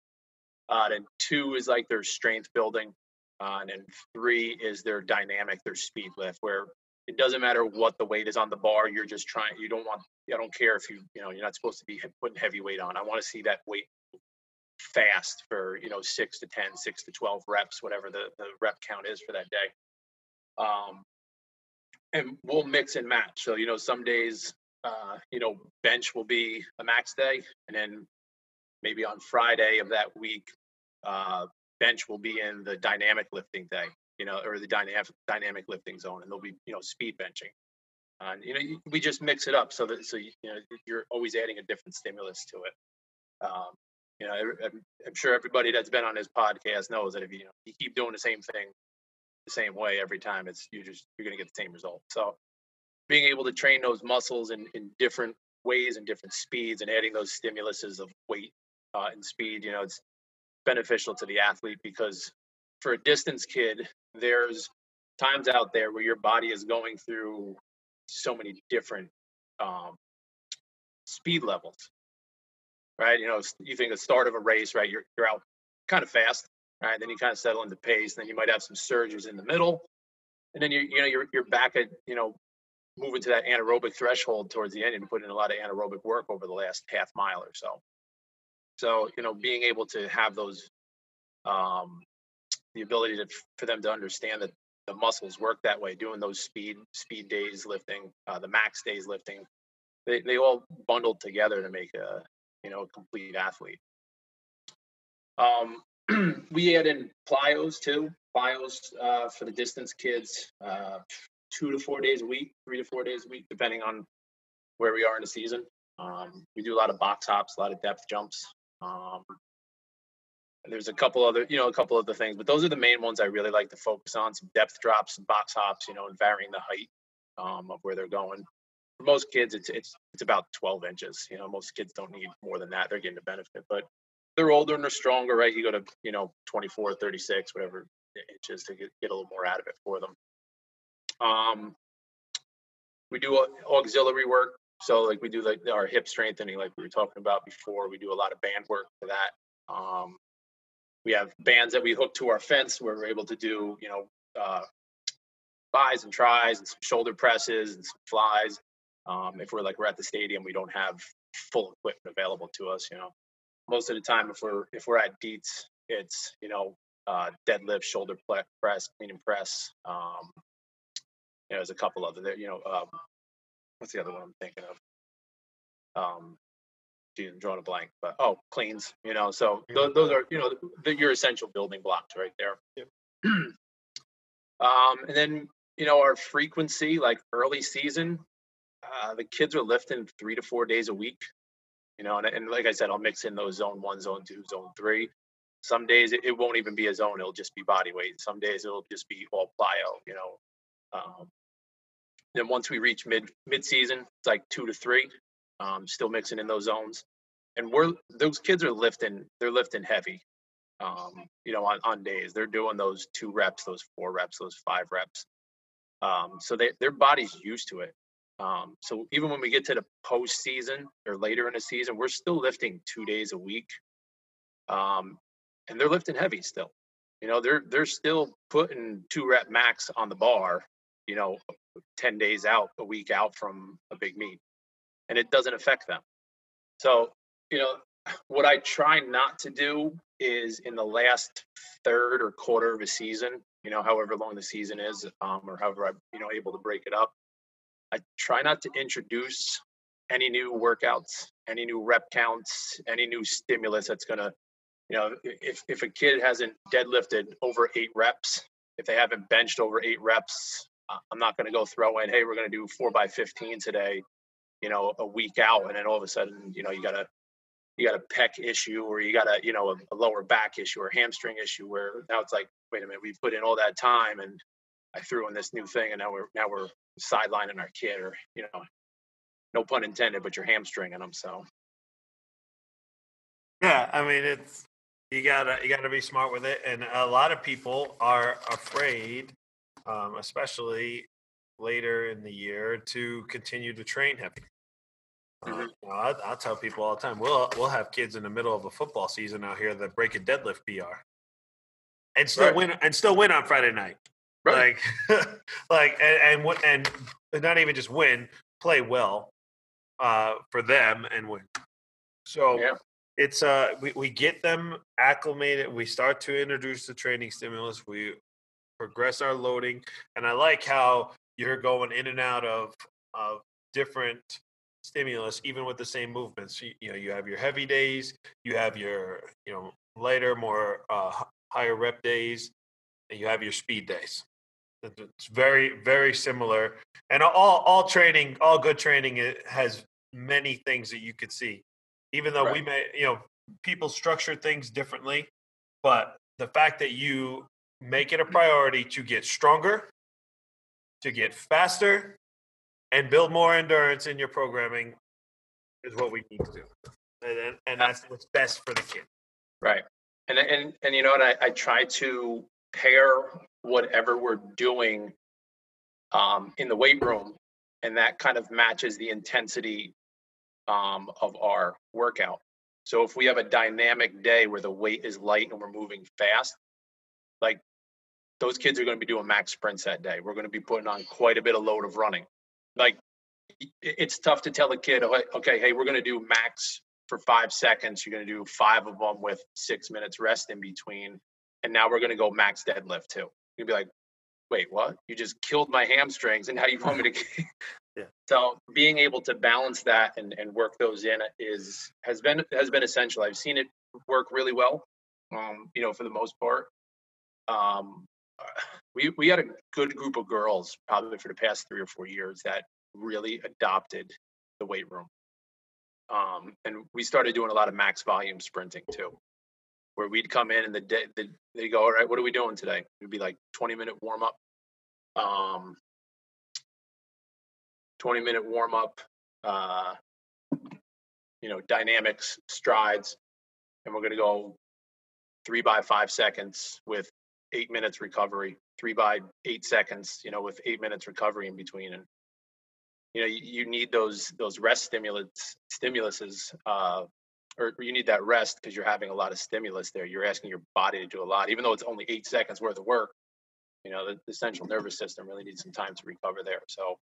Uh, then two is like their strength building, uh, and then three is their dynamic, their speed lift, where it doesn't matter what the weight is on the bar. You're just trying. You don't want. I don't care if you. You know, you're not supposed to be putting heavy weight on. I want to see that weight fast for you know six to ten, six to twelve reps, whatever the the rep count is for that day. Um, and we'll mix and match. So you know, some days, uh, you know, bench will be a max day, and then maybe on Friday of that week, uh, bench will be in the dynamic lifting day you know, or the dynamic dynamic lifting zone, and they'll be you know speed benching. And you know, we just mix it up so that so you, know you're always adding a different stimulus to it. Um, you know, I'm, I'm sure everybody that's been on this podcast knows that if you, you know you keep doing the same thing the same way every time, it's you just you're going to get the same result. So being able to train those muscles in, in different ways and different speeds and adding those stimuluses of weight uh, and speed, you know, it's beneficial to the athlete because for a distance kid, there's times out there where your body is going through so many different um, speed levels, right? You know, you think the start of a race, right? You're you're out kind of fast, right? Then you kind of settle into pace. and Then you might have some surges in the middle, and then you you know you're you're back at you know moving to that anaerobic threshold towards the end and putting in a lot of anaerobic work over the last half mile or so. So you know, being able to have those um, the ability to for them to understand that the muscles work that way, doing those speed speed days lifting, uh, the max days lifting, they they all bundled together to make a you know a complete athlete. Um, we add in plyos too, plyos uh, for the distance kids, uh, two to four days a week, three to four days a week, depending on where we are in the season. Um, we do a lot of box hops, a lot of depth jumps. Um, there's a couple other, you know, a couple other things, but those are the main ones I really like to focus on. Some depth drops, some box hops, you know, and varying the height um, of where they're going. For most kids, it's it's it's about 12 inches. You know, most kids don't need more than that. They're getting a benefit, but they're older and they're stronger, right? You go to you know 24, 36, whatever inches to get, get a little more out of it for them. Um, we do auxiliary work, so like we do like our hip strengthening, like we were talking about before. We do a lot of band work for that. Um, we have bands that we hook to our fence where we're able to do, you know, uh, buys and tries and some shoulder presses and some flies. Um, if we're like we're at the stadium, we don't have full equipment available to us. You know, most of the time, if we're if we're at Dietz, it's you know uh, deadlift, shoulder press, clean and press. Um, you know, there's a couple other there. You know, um, what's the other one I'm thinking of? Um, I'm drawing a blank, but oh, cleans, you know. So those, those are, you know, the, your essential building blocks right there. Yep. um, and then, you know, our frequency, like early season, uh, the kids are lifting three to four days a week, you know, and, and like I said, I'll mix in those zone one, zone two, zone three. Some days it, it won't even be a zone; it'll just be body weight. Some days it'll just be all plyo, you know, Um, then once we reach mid mid season, it's like two to three. Um, still mixing in those zones, and we're those kids are lifting. They're lifting heavy. Um, you know, on, on days they're doing those two reps, those four reps, those five reps. Um, so they, their body's used to it. Um, so even when we get to the postseason or later in the season, we're still lifting two days a week, um, and they're lifting heavy still. You know, they're they're still putting two rep max on the bar. You know, ten days out, a week out from a big meet, and it doesn't affect them. So you know, what I try not to do is in the last third or quarter of a season, you know, however long the season is, um, or however I'm, you know, able to break it up. I try not to introduce any new workouts, any new rep counts, any new stimulus that's gonna, you know, if if a kid hasn't deadlifted over eight reps, if they haven't benched over eight reps, I'm not gonna go throw in, hey, we're gonna do four by 15 today, you know, a week out, and then all of a sudden, you know, you gotta you got a pec issue or you got a you know a, a, lower back issue or hamstring issue where now it's like wait a minute we put in all that time and i threw in this new thing and now we're now we're sidelining our kid or you know no pun intended but you're hamstringing them so. Yeah i mean it's you gotta you gotta be smart with it and a lot of people are afraid um, especially later in the year to continue to train him. Mm-hmm. Uh, you know, I, I tell people all the time, we'll we'll have kids in the middle of a football season out here that break a deadlift PR, and still right. win and still win on Friday night. Right. Like, like, and, and and not even just win, play well uh, for them and win. So yeah. it's uh, we we get them acclimated. We start to introduce the training stimulus. We progress our loading, and I like how you're going in and out of of different stimulus even with the same movements. You, you, know you have your heavy days you have your you know lighter more uh, higher rep days and you have your speed days. It's very very similar and all all training all good training has many things that you could see. Even though right. we may you know people structure things differently but the fact that you make it a priority to get stronger to get faster and build more endurance in your programming is what we need to do, and and that's what's best for the kid. Right, and and and you know what? I, I try to pair whatever we're doing um, in the weight room, and that kind of matches the intensity um, of our workout. So if we have a dynamic day where the weight is light and we're moving fast, like those kids are going to be doing max sprints that day. We're going to be putting on quite a bit of load of running like it's tough to tell a kid, okay, hey, we're going to do max for five seconds. You're going to do five of them with six minutes rest in between. And now we're going to go max deadlift too. You'd be like, wait, what? You just killed my hamstrings and now you want me to. yeah. So being able to balance that and, and work those in is has been has been essential. I've seen it work really well. Um, you know, for the most part. Um, we we had a good group of girls probably for the past three or four years that really adopted the weight room. Um, and we started doing a lot of max volume sprinting too, where we'd come in and the day the, they go, all right, what are we doing today? It'd be like 20 minute warm up, um, 20 minute warm up, uh, you know, dynamics, strides, and we're going to go three by five seconds with eight minutes recovery, three by eight seconds, you know, with eight minutes recovery in between. And you know, you, you need those those rest stimulants stimuluses, uh, or you need that rest because you're having a lot of stimulus there. You're asking your body to do a lot, even though it's only eight seconds worth of work. You know, the, the central nervous system really needs some time to recover there. So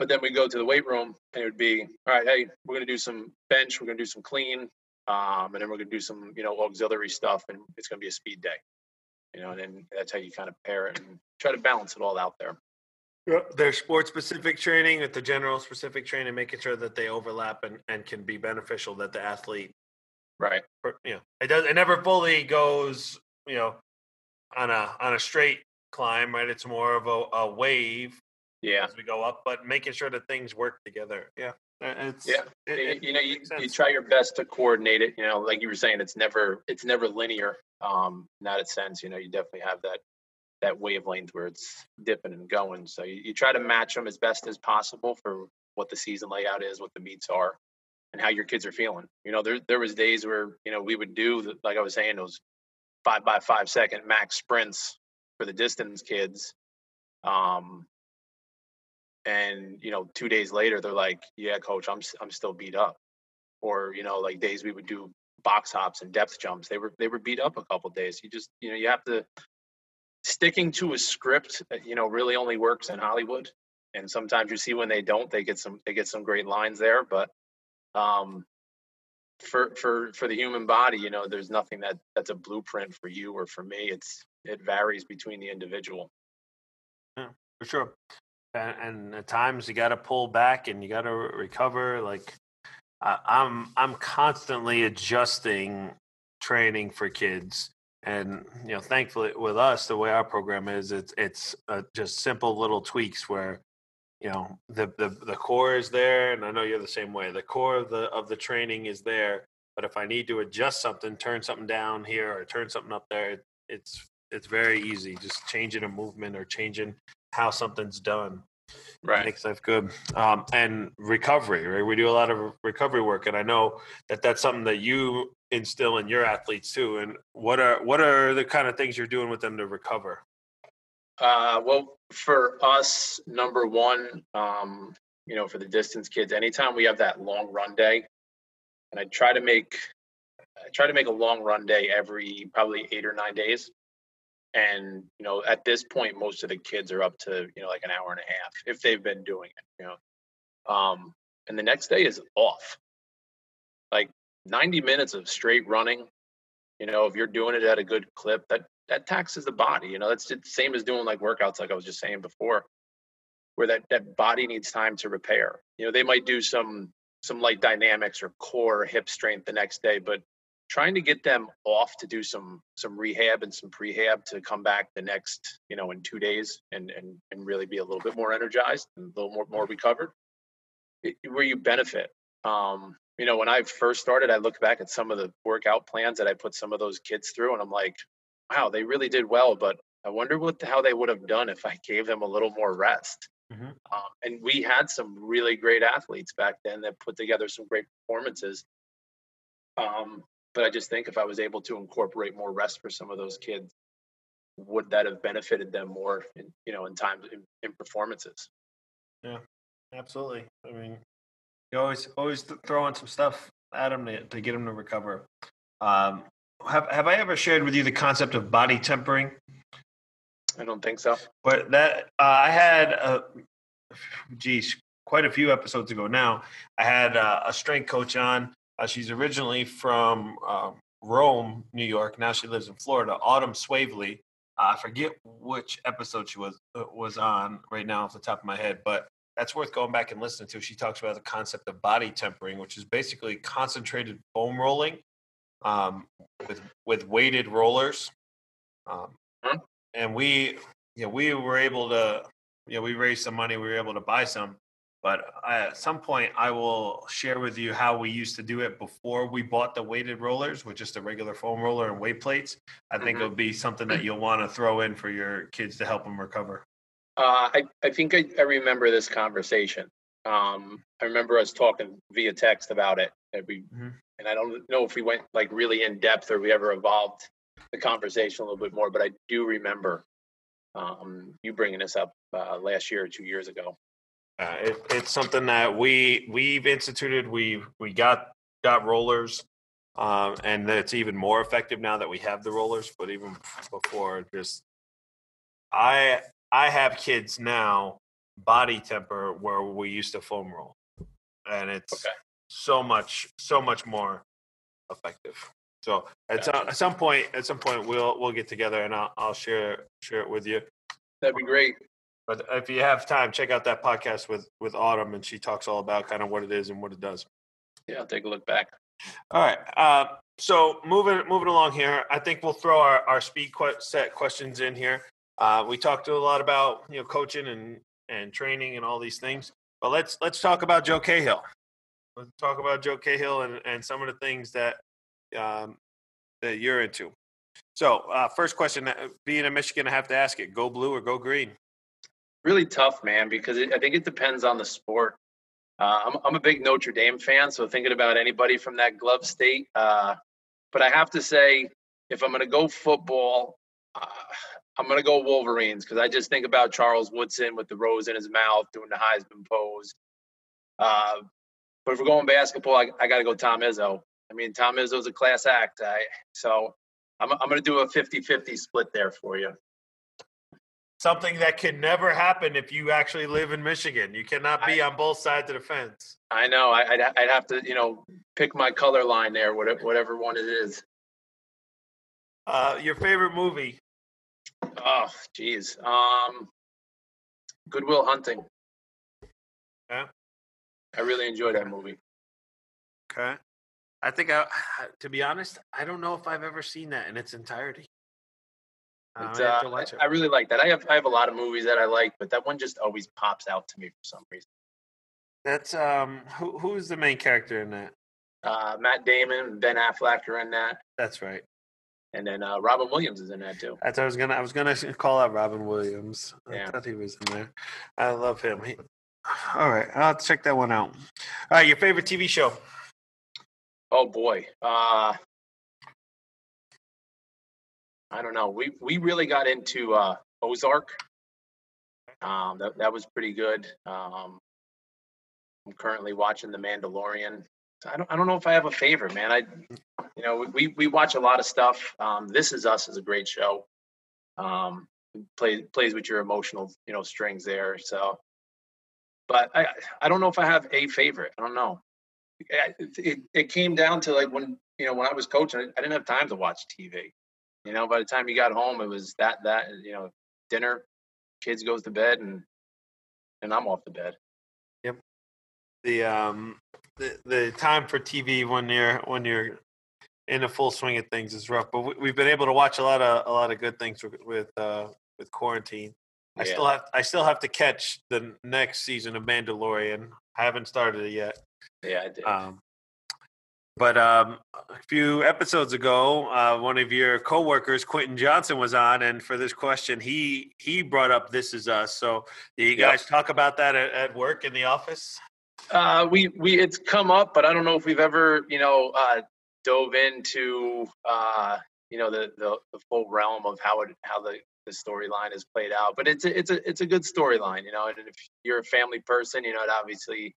but then we go to the weight room and it would be all right hey we're going to do some bench we're going to do some clean um, and then we're going to do some you know auxiliary stuff and it's going to be a speed day you know, and then that's how you kind of pair it and try to balance it all out there. Uh, Their sport specific training with the general specific training, making sure that they overlap and, and can be beneficial that the athlete, right? You know, it does. It never fully goes, you know, on a on a straight climb, right? It's more of a, a wave, yeah, as we go up. But making sure that things work together, yeah, it's yeah. It, it, you know, you, you try your best to coordinate it. You know, like you were saying, it's never it's never linear um, in that sense. You know, you definitely have that that wavelength where it's dipping and going. So you, you try to match them as best as possible for what the season layout is, what the meets are, and how your kids are feeling. You know, there there was days where you know we would do the, like I was saying those five by five second max sprints for the distance kids. Um, and you know, two days later, they're like, "Yeah, coach, I'm I'm still beat up." Or you know, like days we would do box hops and depth jumps, they were they were beat up a couple days. You just you know you have to sticking to a script. uh, You know, really only works in Hollywood, and sometimes you see when they don't, they get some they get some great lines there, but um for for for the human body you know there's nothing that that's a blueprint for you or for me it's it varies between the individual Yeah, for sure. And, and at times you got to pull back and you got to recover. Like I I'm, I'm constantly adjusting training for kids, and you know, thankfully with us, the way our program is, it's it's uh, just simple little tweaks where you know the, the the core is there, and I know you're the same way. The core of the of the training is there, but if I need to adjust something, turn something down here or turn something up there, it, it's it's very easy. Just changing a movement or changing how something's done Right. makes life good. Um, and recovery, right? We do a lot of recovery work, and I know that that's something that you instill in your athletes too. And what are what are the kind of things you're doing with them to recover? Uh, well, for us, number one, um, you know, for the distance kids, anytime we have that long run day, and I try to make, I try to make a long run day every probably eight or nine days. And you know, at this point, most of the kids are up to you know like an hour and a half if they've been doing it. You know, um, and the next day is off. Like 90 minutes of straight running. You know, if you're doing it at a good clip, that that taxes the body. You know, that's the same as doing like workouts, like I was just saying before, where that that body needs time to repair. You know, they might do some some light dynamics or core hip strength the next day, but trying to get them off to do some some rehab and some prehab to come back the next, you know, in two days and and and really be a little bit more energized and a little more more recovered, it, where you benefit. Um, you know, when I first started, I look back at some of the workout plans that I put some of those kids through, and I'm like, wow, they really did well, but I wonder what the, how they would have done if I gave them a little more rest. Mhm. Um, and we had some really great athletes back then that put together some great performances. Um, but I just think if I was able to incorporate more rest for some of those kids, would that have benefited them more, in, you know, in times in, in performances? Yeah, absolutely. I mean, you always always th- throw in some stuff at them to, to get them to recover. Um, have Have I ever shared with you the concept of body tempering? I don't think so. But that uh, I had, a, geez, quite a few episodes ago now. I had uh, a strength coach on. Uh, she's originally from um Rome, New York. Now she lives in Florida. Autumn Swavely. Uh, I forget which episode she was uh, was on right now off the top of my head, but that's worth going back and listening to. She talks about the concept of body tempering, which is basically concentrated foam rolling um, with with weighted rollers. Um, and we, you know, we were able to, you know, we raised some money. We were able to buy some. But at some point, I will share with you how we used to do it before we bought the weighted rollers with just a regular foam roller and weight plates. I think Mhm. it'll be something that you'll want to throw in for your kids to help them recover. Uh, I, I think I, I remember this conversation. Um, I remember us talking via text about it. And, we, Mhm. and I don't know if we went like really in depth or we ever evolved the conversation a little bit more, but I do remember um, you bringing this up uh, last year or two years ago. Uh, it, it's something that we we've instituted. We we got got rollers, um, and it's even more effective now that we have the rollers. But even before, just I I have kids now body temper where we used to foam roll, and it's Okay. so much so much more effective. So at some, at some point at some point we'll we'll get together and I'll I'll share share it with you. That'd be great. But if you have time, check out that podcast with with Autumn, and she talks all about kind of what it is and what it does. Yeah, I'll take a look back. All right. Uh, so moving moving along here, I think we'll throw our our speed que- set questions in here. Uh, we talked a lot about you know coaching and and training and all these things, but let's let's talk about Joe Cahill. Let's talk about Joe Cahill and and some of the things that um, that you're into. So, uh, first question: uh, Being a Michigan, I have to ask it: Go blue or go green? Really tough, man, because it, I think it depends on the sport. Uh, I'm, I'm a big Notre Dame fan, so thinking about anybody from that glove state. Uh, but I have to say, if I'm going to go football, uh, I'm going to go Wolverines because I just think about Charles Woodson with the rose in his mouth doing the Heisman pose. Uh, but if we're going basketball, I, I got to go Tom Izzo. I mean, Tom Izzo's a class act. I, so I'm, I'm going to do a 50 50 split there for you. Something that can never happen if you actually live in Michigan. You cannot be on both sides of the fence. I know. I, I'd, I'd have to, you know, pick my color line there, whatever, whatever one it is. Uh, your favorite movie? Oh, geez. Um, Goodwill Hunting. Yeah. I really enjoyed that movie. Okay. I think I, to be honest, I don't know if I've ever seen that in its entirety. I uh. I, I really like that. I have I have a lot of movies that I like, but that one just always pops out to me for some reason. That's um, who who's the main character in that? Uh, Matt Damon, Ben Affleck are in that, That's right. and then uh, Robin Williams is in that too. That's I was gonna. I was gonna call out Robin Williams. I Yeah. thought he was in there. I love him. He, all right, I'll check that one out. All right, your favorite TV show? Oh boy. Uh, I don't know. We we really got into uh, Ozark. Um, that that was pretty good. Um, I'm currently watching The Mandalorian. I don't I don't know if I have a favorite, man. I you know we we watch a lot of stuff. Um, this is Us is a great show. Um, plays plays with your emotional you know strings there. So, but I I don't know if I have a favorite. I don't know it, it, it came down to like when you know when I was coaching, I, I didn't have time to watch TV. You know, by the time you got home, it was that that you know dinner, kids goes to bed, and and I'm off the bed. Yep. The um, the the time for TV when you're when you're in the full swing of things is rough. But we, we've been able to watch a lot of a lot of good things with with, uh, with quarantine. I Yeah. still have I still have to catch the next season of Mandalorian. I haven't started it yet. Yeah, I did. Um, but um, a few episodes ago, uh, one of your coworkers, Quentin Johnson, was on, and for this question, he he brought up "This Is Us." So, do you Yep. guys talk about that at, at work in the office? Uh, we we it's come up, but I don't know if we've ever you know uh, dove into uh, you know the, the the full realm of how it how the the storyline is played out. But it's a, it's a it's a good storyline, you know. And if you're a family person, you know, it obviously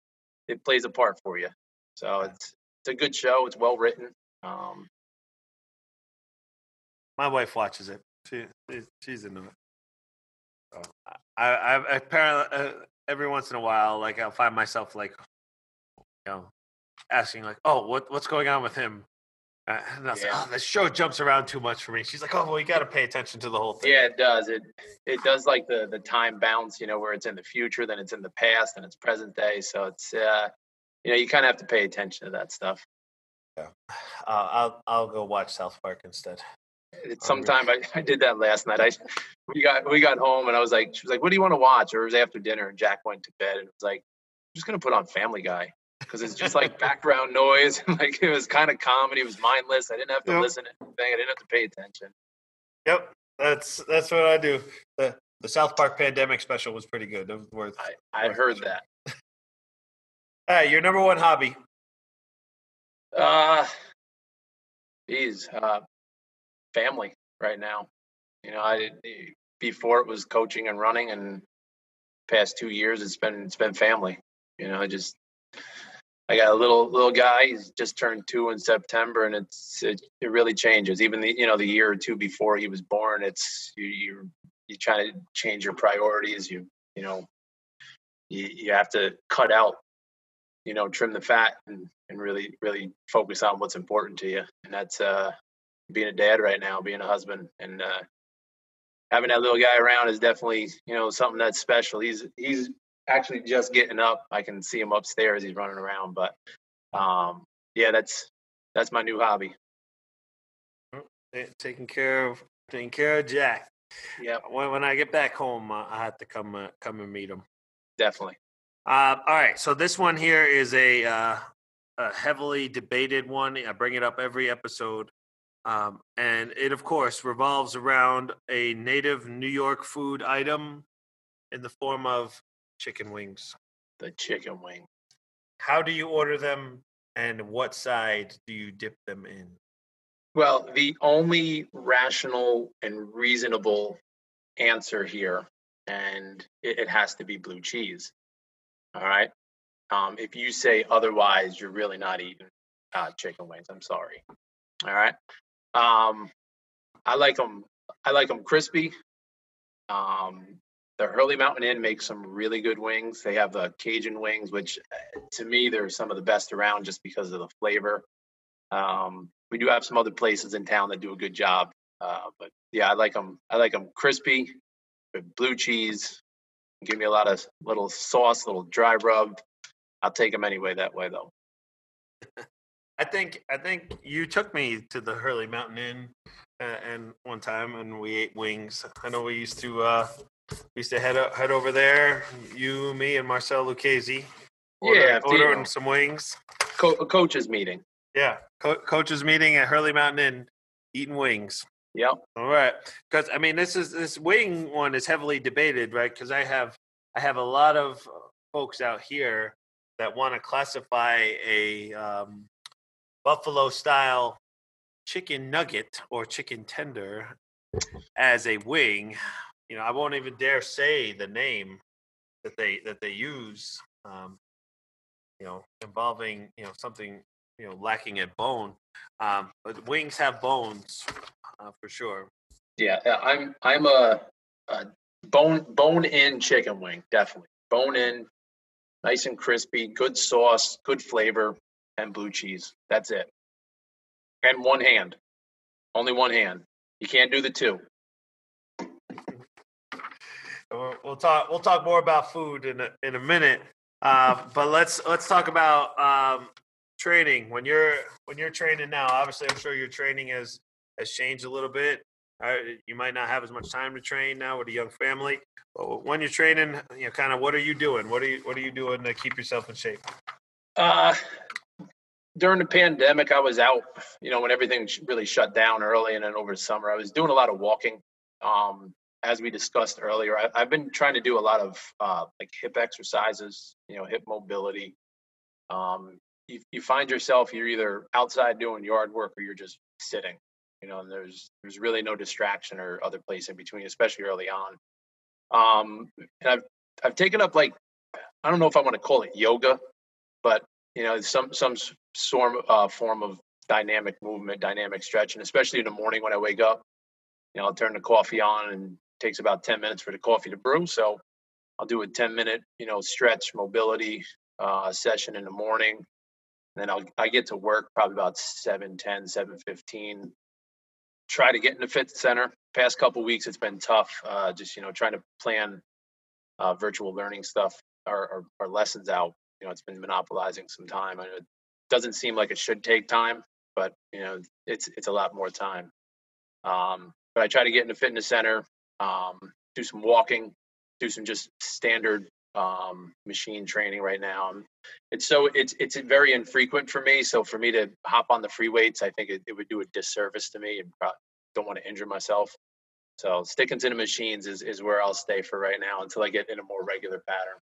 it plays a part for you. So it's it's a good show. It's well written. Um, My wife watches it. She she's- into it. So, I, I, apparently uh, every once in a while, like I'll find myself like, you know, asking like, "Oh, what what's going on with him?" Uh, and I was like, "Oh, this show jumps around too much for me." She's like, "Oh, well, you got to pay attention to the whole thing." yeah, it does. It it does like the the time bounce, you know, where it's in the future, then it's in the past, and it's present day. So it's uh, you know, you kind of have to pay attention to that stuff. Yeah, uh, I'll I'll go watch South Park instead. It's sometime I, I did that last night. I we got we got home and I was like, she was like, "What do you want to watch?" Or it was after dinner and Jack went to bed and it was like, "I'm just gonna put on Family Guy because it's just like background noise. like it was kind of comedy. It was mindless. I didn't have to Yep. listen to anything. I didn't have to pay attention. Yep, that's that's what I do. the The South Park pandemic special was pretty good. It was worth. I I worth heard watching. that. Right, your number one hobby. Uh, geez, uh, family right now. You know, I before it was coaching and running, and past two years it's been it's been family. You know, I just I got a little little guy. He's just turned two in September, and it's it, it really changes. Even the you know the year or two before he was born, it's you you you try to change your priorities. You you know you you have to cut out you know trim the fat and and really really focus on what's important to you. And that's uh being a dad right now being a husband and uh having that little guy around is definitely you know something that's special. He's he's actually just getting up. I can see him upstairs. He's running around but um yeah that's that's my new hobby. Taking care of taking care of Jack. yeah When when I get back home, uh, I have to come uh, come and meet him. definitely Uh, all right, so this one here is a, uh, a heavily debated one. I bring it up every episode. Um, and it, of course, revolves around a native New York food item in the form of chicken wings. The chicken wing. How do you order them, and what side do you dip them in? Well, the only rational and reasonable answer here, and it, it has to be blue cheese. All right. Um, if you say otherwise, you're really not eating uh, chicken wings. I'm sorry. All right. Um, I like them. I like them crispy. Um, the Hurley Mountain Inn makes some really good wings. They have the Cajun wings, which uh, to me they're some of the best around just because of the flavor. Um, we do have some other places in town that do a good job, uh, but yeah, I like them. I like them crispy with blue cheese. Give me a lot of little sauce, little dry rub. I'll take them anyway that way though. I think I think you took me to the Hurley Mountain Inn, uh, and one time, and we ate wings. I know we used to uh, we used to head o- head over there. You, me, and Marcel Lucchese. Order, Yeah, you- ordering some wings. Co- coaches meeting. Yeah, Co- coaches meeting at Hurley Mountain Inn, eating wings. Yep. All right, because I mean, this is this wing one is heavily debated, right? Because I have I have a lot of uh, folks out here that want to classify a um, buffalo style chicken nugget or chicken tender as a wing. You know, I won't even dare say the name that they that they use. Um, you know, involving you know something you know lacking at bone. Um, but wings have bones uh, for sure. Yeah, yeah, I'm I'm a, a bone bone in chicken wing, definitely bone in, nice and crispy, good sauce, good flavor, and blue cheese. That's it. And one hand, only one hand. You can't do the two. We'll we'll talk. We'll talk more about food in a, in a minute. Uh, but let's let's talk about um, training. When you're when you're training now, obviously, I'm sure your training has has changed a little bit. You might not have as much time to train now with a young family. But when you're training, you know, kind of what are you doing? What are you what are you doing to keep yourself in shape? Uh, during the pandemic, I was out, you know, when everything really shut down early and then over the summer, I was doing a lot of walking. Um, as we discussed earlier, I, I've been trying to do a lot of uh, like hip exercises, you know, hip mobility. Um, you, you find yourself, you're either outside doing yard work or you're just sitting, you know, and there's, there's really no distraction or other place in between, especially early on. Um, and I've, I've taken up like, I don't know if I want to call it yoga, but you know some some form uh, form of dynamic movement, dynamic stretching, especially in the morning when I wake up. You know, I'll turn the coffee on and it takes about ten minutes for the coffee to brew. So I'll do a ten minute you know stretch mobility uh, session in the morning. And then I'll I get to work probably about 7, 10, 7, 15. Try to get in the fit center. Past couple weeks it's been tough. Uh, just you know trying to plan uh, virtual learning stuff or, or, lessons out you know it's been monopolizing some time. I know it doesn't seem like it should take time, but you know it's it's a lot more time. Um, but I try to get in the fitness center, um, do some walking, do some just standard um, machine training right now. Um, It's so it's it's very infrequent for me. So for me to hop on the free weights, I think it, it would do a disservice to me, and don't want to injure myself. So sticking to the machines is is where I'll stay for right now until I get in a more regular pattern.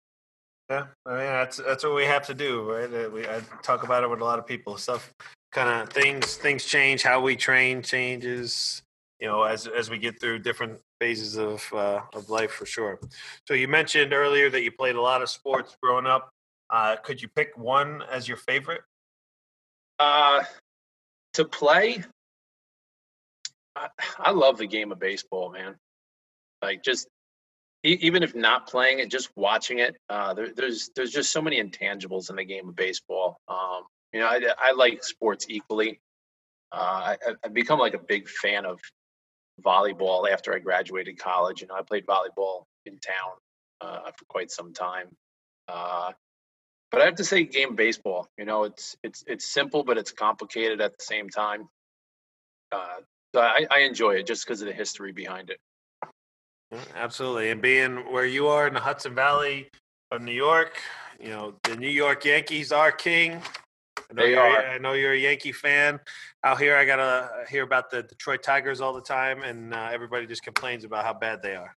Yeah, I mean that's that's what we have to do, right? We I talk about it with a lot of people. Stuff, kind of things things change. How we train changes. You know, as as we get through different phases of uh, of life, for sure. So you mentioned earlier that you played a lot of sports growing up. Uh, could you pick one as your favorite? Uh, to play, I, I love the game of baseball, man. Like just even if not playing it, just watching it. Uh, there, there's there's just so many intangibles in the game of baseball. Um, you know, I, I like sports equally. Uh, I, I've become like a big fan of volleyball after I graduated college. You know, I played volleyball in town uh, for quite some time. Uh, but I have to say, game baseball. You know, it's it's it's simple, but it's complicated at the same time. Uh, so I, I enjoy it just because of the history behind it. Absolutely, and being where you are in the Hudson Valley of New York, you know the New York Yankees are king. I know They you're, are. I know you're a Yankee fan. Out here, I gotta hear about the Detroit Tigers all the time, and uh, everybody just complains about how bad they are.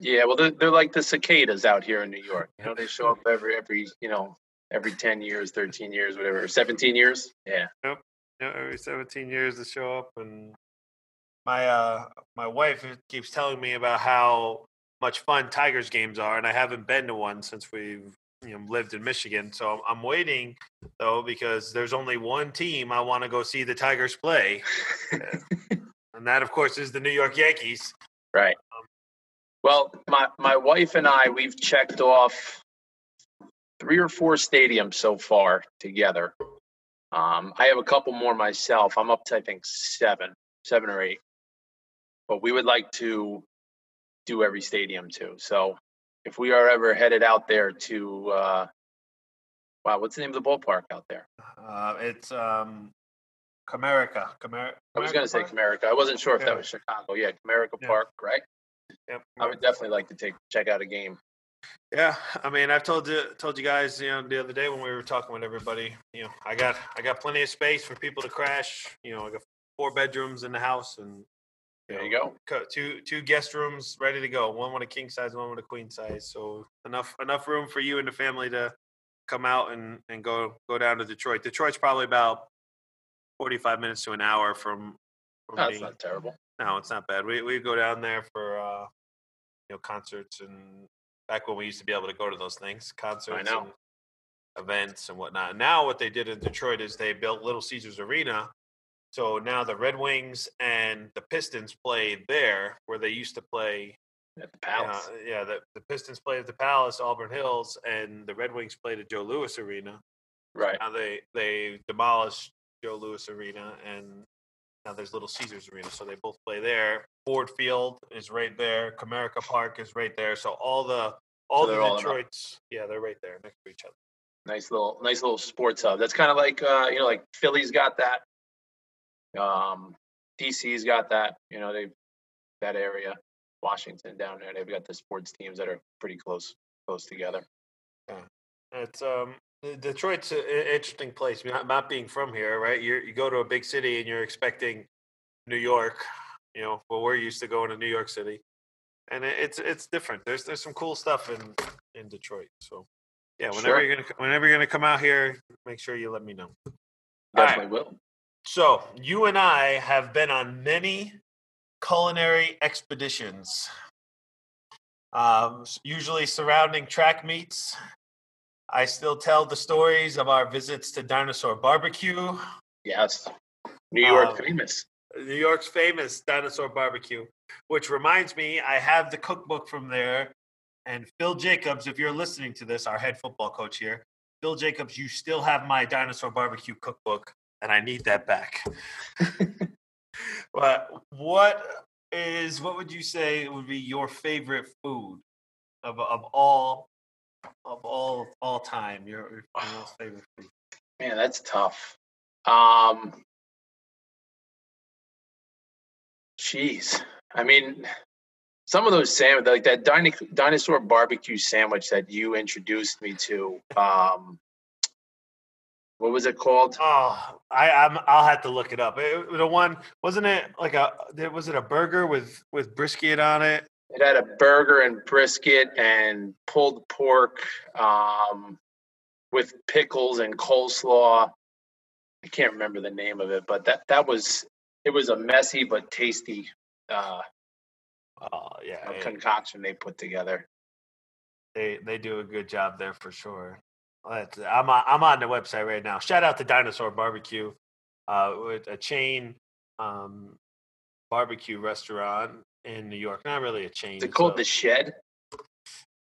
Yeah, well, they're, they're like the cicadas out here in New York. You know, they show up every every you know every ten years, thirteen years, whatever, seventeen years. Yeah, You know, every 17 years to show up, and my uh, my wife keeps telling me about how much fun Tigers games are, and I haven't been to one since we've you know lived in Michigan. So I'm waiting though because there's only one team I want to go see the Tigers play, and that of course is the New York Yankees. right. Well, my my wife and I we've checked off three or four stadiums so far together. Um, I have a couple more myself. I'm up to I think seven, seven or eight. But we would like to do every stadium too. So if we are ever headed out there to uh, wow, what's the name of the ballpark out there? Uh, it's um, Comerica. Comer- I was going to say Comerica Comerica. I wasn't sure if Yeah. that was Chicago. Yeah, Comerica Yeah. Park, right? Yep. I would definitely like to take check out a game. Yeah, I mean, I've told you told you guys, you know, the other day when we were talking with everybody, you know, I got I got plenty of space for people to crash. You know, I got four bedrooms in the house, and There you go. two two guest rooms ready to go. One with a king size, one with a queen size. So enough enough room for you and the family to come out and and go go down to Detroit. Detroit's probably about forty five minutes to an hour from. from That's not terrible. No, it's not bad. We we go down there for uh, you know concerts and back when we used to be able to go to those things, concerts know. and events and whatnot. Now what they did in Detroit is they built Little Caesars Arena. So now the Red Wings and the Pistons play there where they used to play. At the Palace. Uh, yeah, the, the Pistons played at the Palace, Auburn Hills, and the Red Wings played at Joe Louis Arena. right. Now they they demolished Joe Louis Arena, and now there's Little Caesars Arena, so they both play there. Ford Field is right there. Comerica Park is right there. So all the all they're the all Detroits, yeah, they're right there next to each other. Nice little nice little sports hub. That's kind of like uh, you know, like Philly's got that. Um DC's got that. You know, they that area. Washington down there. They've got the sports teams that are pretty close close together. Yeah. It's um Detroit's an interesting place. Not, not being from here, right? You you go to a big city and you're expecting New York. You know, well, we're used to going to New York City, and it, it's it's different. There's there's some cool stuff in in Detroit. So yeah, whenever Sure. you're gonna whenever you're gonna come out here, make sure you let me know. All right. Definitely will. So you and I have been on many culinary expeditions, um, usually surrounding track meets. I still tell the stories of our visits to Dinosaur Barbecue, Yes. New York Um, famous. New York's famous Dinosaur Barbecue. Which reminds me, I have the cookbook from there. And Phil Jacobs, if you're listening to this, our head football coach here, Phil Jacobs, you still have my Dinosaur Barbecue cookbook, and I need that back. but what is what would you say would be your favorite food of of all of all all time? Your, your most favorite food? Man, that's tough. Um, jeez, I mean, some of those sandwich, like that dinosaur barbecue sandwich that you introduced me to. Um, what was it called? Oh, I I'm, I'll have to look it up. It, the one wasn't it like a was it a burger with with brisket on it? It had a burger and brisket and pulled pork um, with pickles and coleslaw. I can't remember the name of it, but that that was it was a messy but tasty uh, Oh yeah, yeah. concoction they put together. they they do a good job there for sure. I'm on, I'm on the website right now. Shout out to Dinosaur Barbecue, uh, with a chain um, barbecue restaurant in New York. Not really a chain. Is it called so the Shed?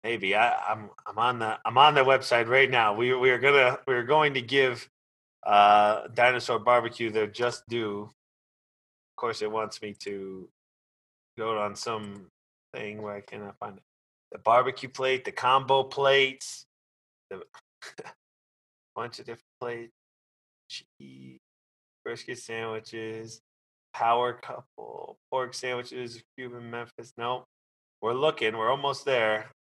maybe I, I'm I'm on the I'm on the website right now. We we are gonna we are going to give uh, Dinosaur Barbecue their just due. Of course, it wants me to go on some thing where I cannot find it. The barbecue plate, the combo plates, the bunch of different plates, cheese, brisket sandwiches, power couple, pork sandwiches, Cuban Memphis. Nope. We're looking. We're almost there.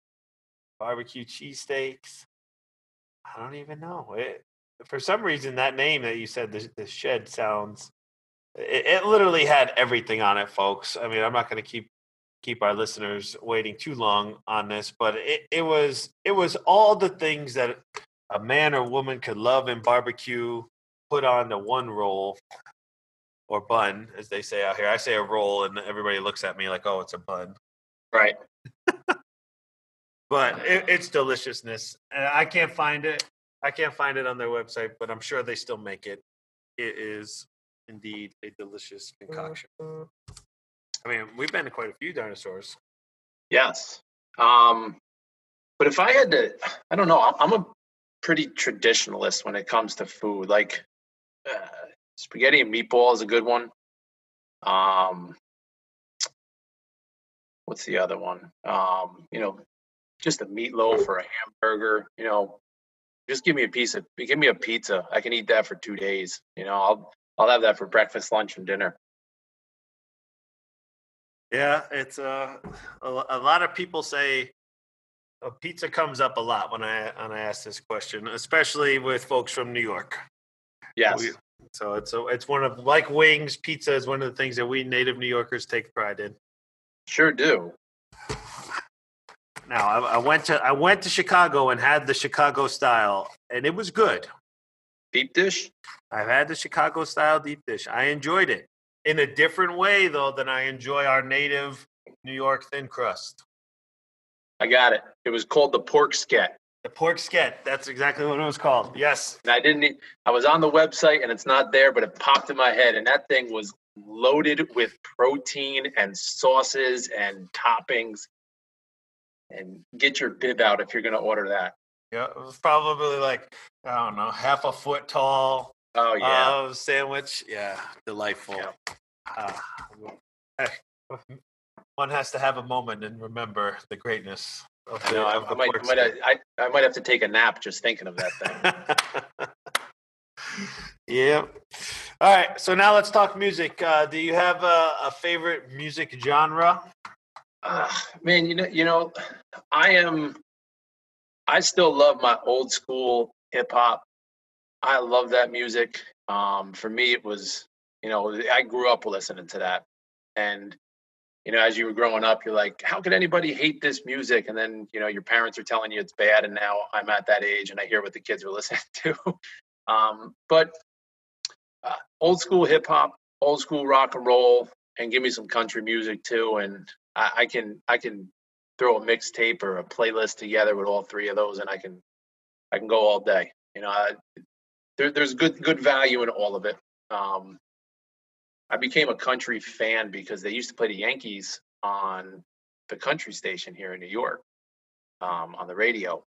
Barbecue cheesesteaks. I don't even know. It, for some reason that name that you said the, the shed sounds it, it literally had everything on it folks i mean i'm not going to keep keep our listeners waiting too long on this but it, it was it was all the things that a man or woman could love and barbecue put on the one roll or bun as they say out here i say a roll and everybody looks at me like oh it's a bun Right. but it, it's deliciousness and i can't find it i can't find it on their website but i'm sure they still make it it is indeed a delicious concoction i mean we've been to quite a few dinosaurs Yes. Um, but if I had to, I don't know. I'm, I'm a pretty traditionalist when it comes to food. Like uh, spaghetti and meatball is a good one. Um, what's the other one? Um, you know, just a meatloaf or a hamburger. You know, just give me a piece of, give me a pizza. I can eat that for two days. You know, I'll I'll have that for breakfast, lunch, and dinner. yeah it's uh, a, a lot of people say uh, pizza comes up a lot when i when i ask this question especially with folks from new york Yes. We- so it's a, it's one of like wings pizza is one of the things that we native new yorkers take pride in Sure do. Now I, I went to I went to Chicago and had the Chicago style, and it was good. Deep dish? I've had the Chicago style deep dish. I enjoyed it in a different way though than I enjoy our native New York thin crust. I got it. It was called the pork sket. The pork sket. That's exactly what it was called. Yes. And I didn't, I was on the website and it's not there, but it popped in my head. And that thing was loaded with protein and sauces and toppings. And get your bib out if you're going to order that. Yeah. It was probably like I don't know, half a foot tall Oh, yeah. uh, sandwich. Yeah, delightful. Yeah. Ah, hey, one has to have a moment and remember the greatness of I the, know. I, of I the might, I, might sket. have, I, I might have to take a nap just thinking of that thing. yeah. All right. So now let's talk music. Uh, do you have a, a favorite music genre? Uh, man, you know, you know, I am. I still love my old school hip hop. I love that music. Um, for me, it was, you know, I grew up listening to that, and you know, as you were growing up, you're like, how could anybody hate this music? And then, you know, your parents are telling you it's bad, and now I'm at that age, and I hear what the kids are listening to. um, but uh, old school hip hop, old school rock and roll, and give me some country music too, and I, I can I can throw a mixtape or a playlist together with all three of those, and I can I can go all day. You know, I, there, there's good good value in all of it. Um, I became a country fan because they used to play the Yankees on the country station here in New York um, on the radio.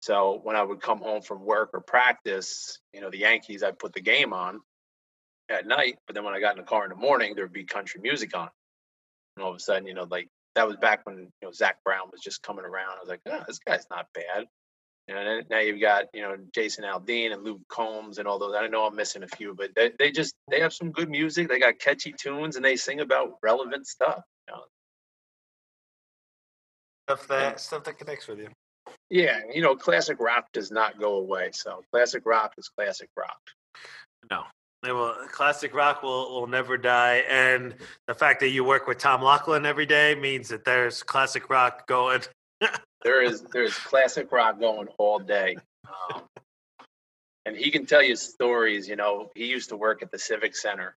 So when I would come home from work or practice, you know, the Yankees, I'd put the game on at night. But then when I got in the car in the morning, there'd be country music on. And all of a sudden, you know, like that was back when you know Zac Brown was just coming around. I was like, oh, this guy's not bad. You know, and now you've got you know Jason Aldean and Luke Combs and all those. I know I'm missing a few, but they, they just they have some good music. They got catchy tunes and they sing about relevant stuff. You know? Stuff that stuff that connects with you. Yeah, you know, classic rock does not go away. So classic rock is classic rock. No. It will, classic rock will, will never die. And the fact that you work with Tom Lachlan every day means that there's classic rock going. There is there's classic rock going all day. Um, and he can tell you stories. You know, he used to work at the Civic Center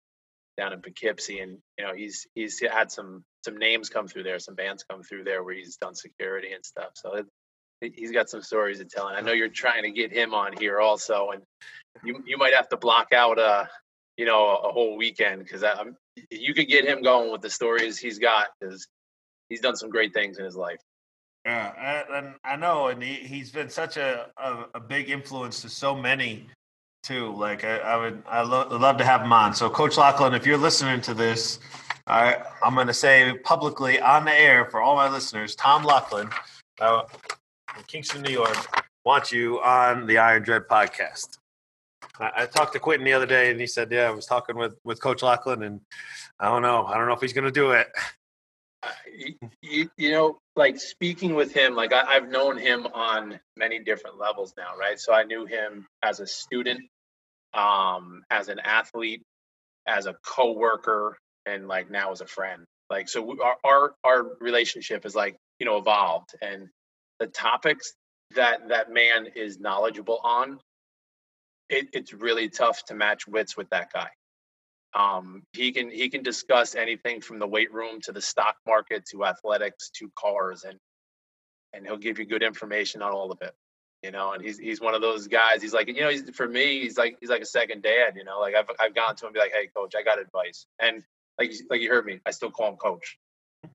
down in Poughkeepsie, and you know he's he's had some some names come through there, some bands come through there where he's done security and stuff. So it, he's got some stories to tell. And I know you're trying to get him on here also, and you you might have to block out a you know a, whole weekend because you could get him going with the stories he's got because he's done some great things in his life. Yeah, and- I know, and he, he's been such a, a, a big influence to so many too. Like I, I would, I lo- love to have him on. So, Coach Lachlan, if you're listening to this, I, I'm going to say publicly on the air for all my listeners, Tom Lachlan uh, from Kingston, New York, wants you on the Iron Dread podcast. I, I talked to Quentin the other day, and he said, "Yeah, I was talking with with Coach Lachlan, and I don't know, I don't know if he's going to do it." You, you, you know, like speaking with him, like I, I've known him on many different levels now, right? So I knew him as a student um, as an athlete, as a coworker, and like now as a friend. Like so, we, our, our our relationship is like you know evolved, and the topics that that man is knowledgeable on, it, it's really tough to match wits with that guy. Um, he can he can discuss anything from the weight room to the stock market to athletics to cars, and and he'll give you good information on all of it. You know, and he's he's one of those guys. He's like, you know, he's for me, he's like he's like a second dad. You know, like I've I've gone to him and be like, hey, coach, I got advice, and like like you heard me, I still call him coach,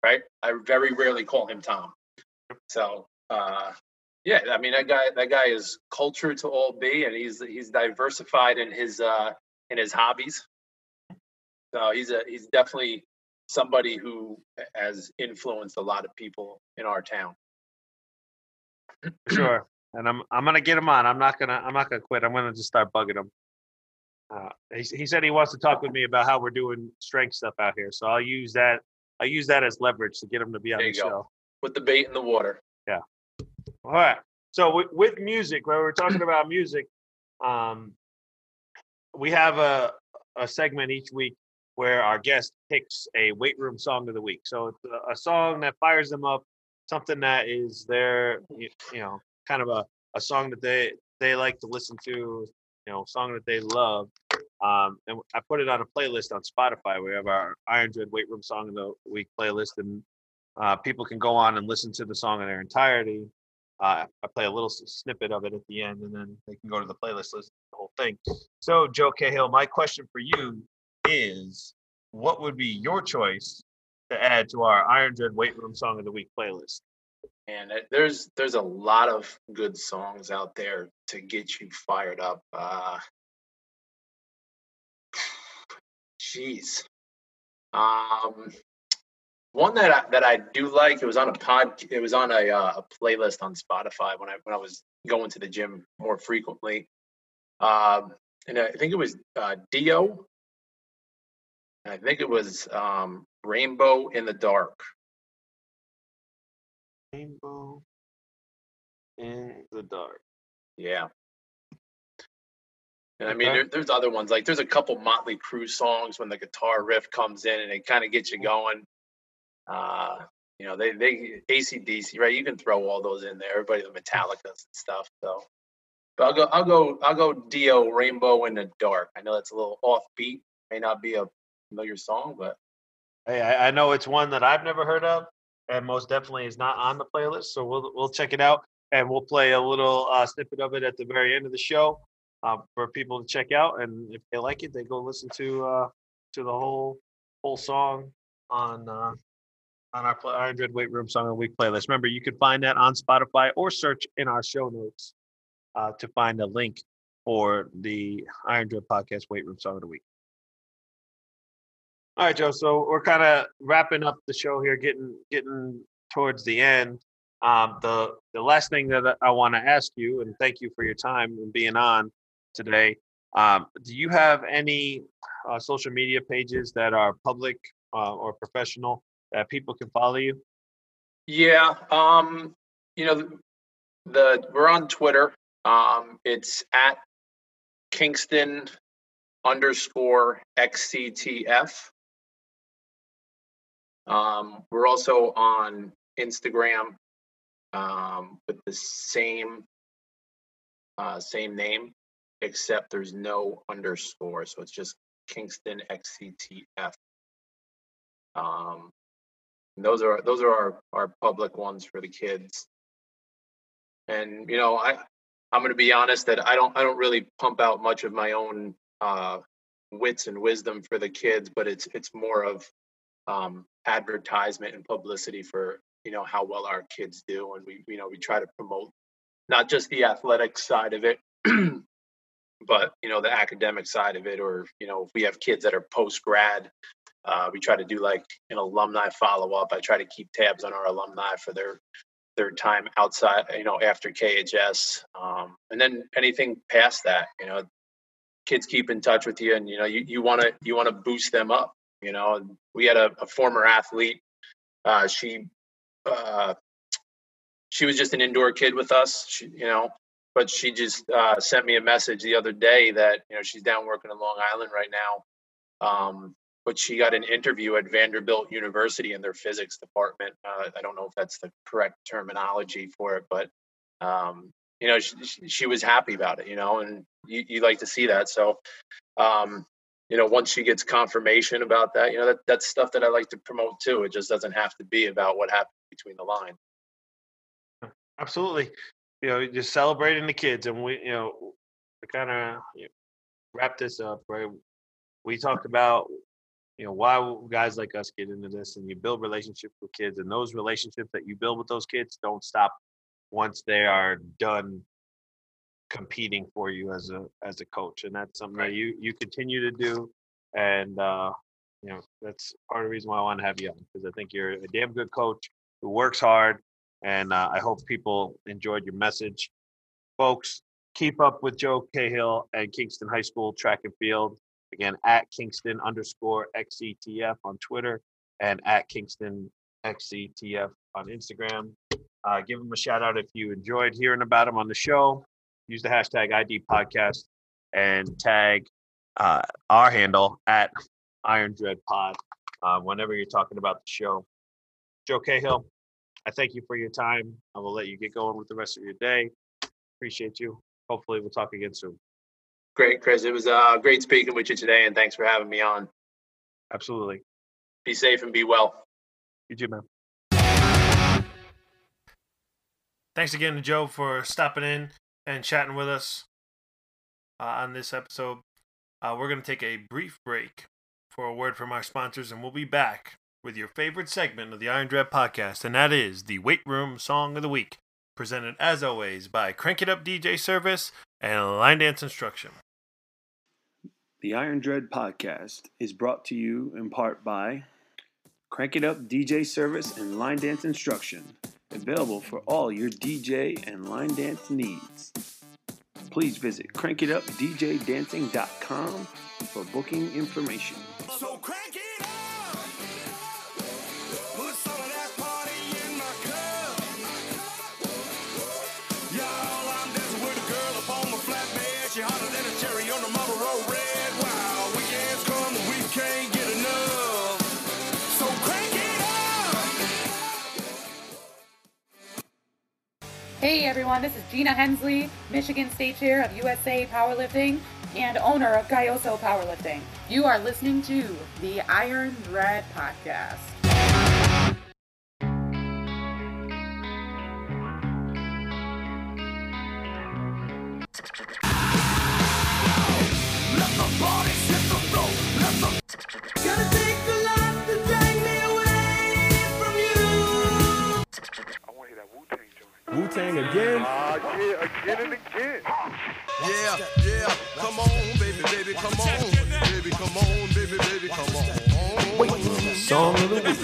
right? I very rarely call him Tom. So uh, yeah, I mean that guy that guy is culture to all be, and he's he's diversified in his uh, in his hobbies. So he's a he's definitely somebody who has influenced a lot of people in our town. sure. And I'm I'm gonna get him on. I'm not gonna I'm not gonna quit. I'm gonna just start bugging him. Uh, he, he said he wants to talk with me about how we're doing strength stuff out here. So I'll use that. I'll use that as leverage to get him to be on the go. show. Put the bait in the water. Yeah. All right. So with, with music, where we're talking about music, um, we have a a segment each week where our guest picks a weight room song of the week. So it's a, a song that fires them up, something that is their you, know kind of a, a song that they they like to listen to, you know, song that they love. Um, and I put it on a playlist on Spotify. We have our Iron Dread Weight Room Song of the Week playlist, and uh, people can go on and listen to the song in their entirety. Uh, I play a little snippet of it at the end, and then they can go to the playlist, listen to the whole thing. So, Joe Cahill, my question for you is: What would be your choice to add to our Iron Dread Weight Room Song of the Week playlist? And it- there's there's a lot of good songs out there to get you fired up. Uh, jeez, um, one that I, that I do like. It was on a pod. It was on a, uh, a playlist on Spotify when I when I was going to the gym more frequently. Um, and I think it was uh, Dio. I think it was um, Rainbow in the Dark. Rainbow in the dark. Yeah. And I mean, Okay. there, there's other ones like there's a couple Motley Crue songs when the guitar riff comes in and it kind of gets you going. Uh, you know, they they ACDC, right? You can throw all those in there. Everybody, the Metallicas and stuff. So, but I'll go, I'll go, I'll go. Dio, Rainbow in the Dark. I know that's a little offbeat. May not be a familiar song, but Hey, I, I know it's one that I've never heard of, and most definitely is not on the playlist. So we'll we'll check it out, and we'll play a little uh, snippet of it at the very end of the show uh, for people to check out. And if they like it, they go listen to uh, to the whole whole song on uh, on our pl- Iron Dread Weight Room Song of the Week playlist. Remember, you can find that on Spotify or search in our show notes uh, to find a link for the Iron Dread Podcast Weight Room Song of the Week. All right, Joe. So we're kind of wrapping up the show here, getting getting towards the end. Um, the the last thing that I want to ask you, and thank you for your time and being on today. Um, do you have any uh, social media pages that are public uh, or professional that people can follow you? Yeah, um, you know, the, the we're on Twitter. Um, it's at Kingston underscore XCTF. Um, we're also on Instagram um, with the same uh, same name, except there's no underscore, so it's just Kingston XCTF. Um, those are those are our, our public ones for the kids. And you know, I I'm going to be honest that I don't I don't really pump out much of my own uh, wits and wisdom for the kids, but it's it's more of um, advertisement and publicity for you know how well our kids do, and we you know we try to promote not just the athletic side of it, but you know the academic side of it, or you know if we have kids that are post grad uh, we try to do like an alumni follow up. I try to keep tabs on our alumni for their their time outside, you know, after KHS, um, and then anything past that, you know, kids keep in touch with you, and you know, you you want to you want to boost them up. You know, And we had a, a former athlete. Uh, she uh, she was just an indoor kid with us. She, you know, but she just uh, sent me a message the other day that you know she's down working in Long Island right now. Um, but she got an interview at Vanderbilt University in their physics department. Uh, I don't know if that's the correct terminology for it, but um, you know, she, she, was happy about it. You know, and you, you like to see that. So, um, you know, once she gets confirmation about that, you know, that that's stuff that I like to promote too. It just doesn't have to be about what happened between the lines. Absolutely, you know, just celebrating the kids, and we, you know, to kind of wrap this up, right? We talked about you know why guys like us get into this and you build relationships with kids and those relationships that you build with those kids don't stop once they are done competing for you as a as a coach and that's something that you you continue to do and uh you know that's part of the reason why i want to have you on because i think you're a damn good coach who works hard and uh, i hope people enjoyed your message folks keep up with joe cahill and kingston high school track and field Again, at Kingston underscore XCTF on Twitter and at Kingston XCTF on Instagram. Uh, give them a shout out if you enjoyed hearing about them on the show. Use the hashtag ID podcast and tag uh, our handle at Iron Dread Pod uh, whenever you're talking about the show. Joe Cahill, I thank you for your time. I will let you get going with the rest of your day. Appreciate you. Hopefully, we'll talk again soon. Great, Chris. It was uh, great speaking with you today, and thanks for having me on. Absolutely. Be safe and be well. You too, man. Thanks again to Joe for stopping in and chatting with us uh, on this episode. Uh, we're going to take a brief break for a word from our sponsors, and we'll be back with your favorite segment of the Iron Dread podcast, and that is the Weight Room Song of the Week, presented as always by Crank It Up DJ Service and Line Dance Instruction. The Iron Dread podcast is brought to you in part by Crank It Up DJ Service and Line Dance Instruction, available for all your DJ and line dance needs. Please visit crankitupdjdancing.com for booking information. So crank it Hey everyone, this is Gina Hensley, Michigan State Chair of USA Powerlifting and owner of Gaioso Powerlifting. You are listening to the Iron Dread Podcast. Wu Tang again? Uh, yeah, again and again. Yeah, yeah, come on, baby, baby, come on. Baby, come on, baby, baby, come on. Wait, song of the week.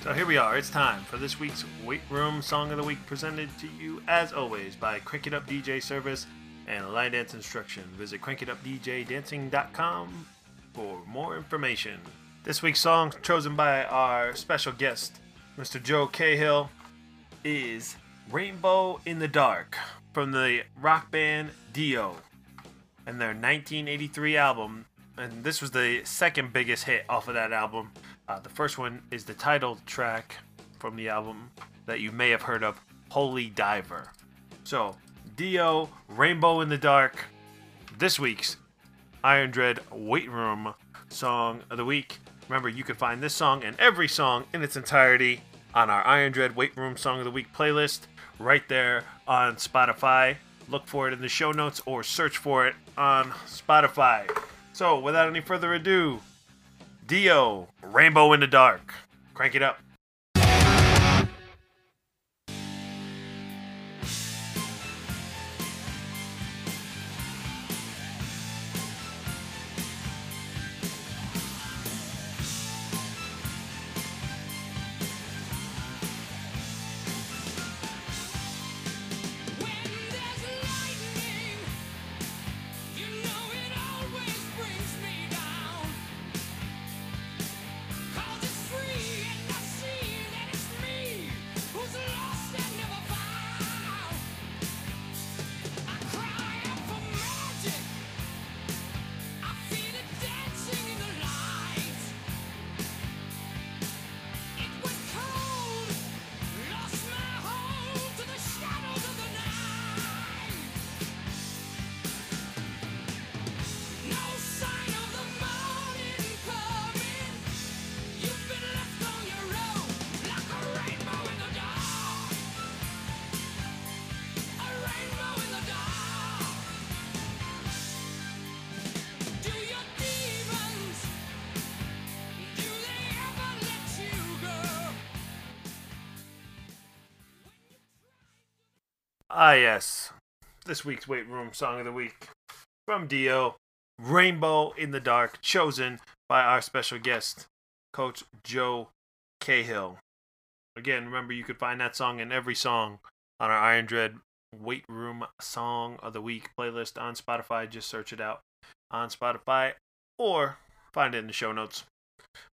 So here we are. It's time for this week's Weight Room Song of the Week, presented to you as always by Crank It Up DJ Service and Line Dance Instruction. Visit crankitupdjdancing.com for more information. This week's song chosen by our special guest, Mr. Joe Cahill is Rainbow in the Dark from the rock band Dio and their 1983 album. And this was the second biggest hit off of that album. Uh, the first one is the title track from the album that you may have heard of, Holy Diver. So, Dio, Rainbow in the Dark, this week's Iron Dread Weight Room Song of the Week. Remember, you can find this song and every song in its entirety on our Iron Dread Weight Room Song of the Week playlist right there on Spotify. Look for it in the show notes or search for it on Spotify. So, without any further ado, Dio, Rainbow in the Dark. Crank it up. Yes. This week's weight room song of the week from Dio Rainbow in the Dark, chosen by our special guest, Coach Joe Cahill. Again, remember you could find that song in every song on our Iron Dread Weight Room Song of the Week playlist on Spotify. Just search it out on Spotify or find it in the show notes.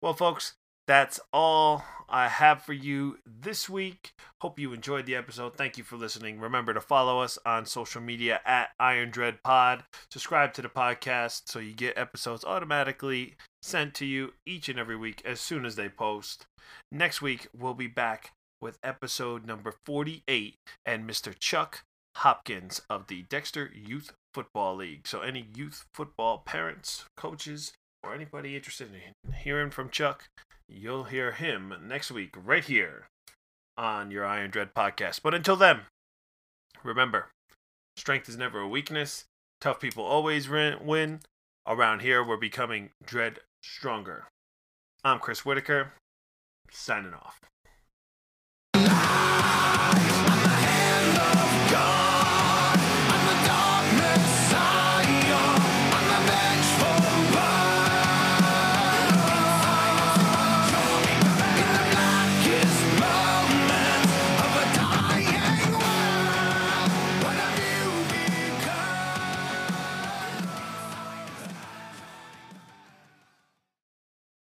Well, folks, that's all I have for you this week. Hope you enjoyed the episode. Thank you for listening. Remember to follow us on social media at Iron Dread Pod. Subscribe to the podcast so you get episodes automatically sent to you each and every week as soon as they post. Next week, we'll be back with episode number 48 and Mr. Chuck Hopkins of the Dexter Youth Football League. So, any youth football parents, coaches, or anybody interested in hearing from Chuck, you'll hear him next week right here on your Iron Dread podcast. But until then, remember strength is never a weakness, tough people always win. Around here, we're becoming Dread stronger. I'm Chris Whitaker, signing off.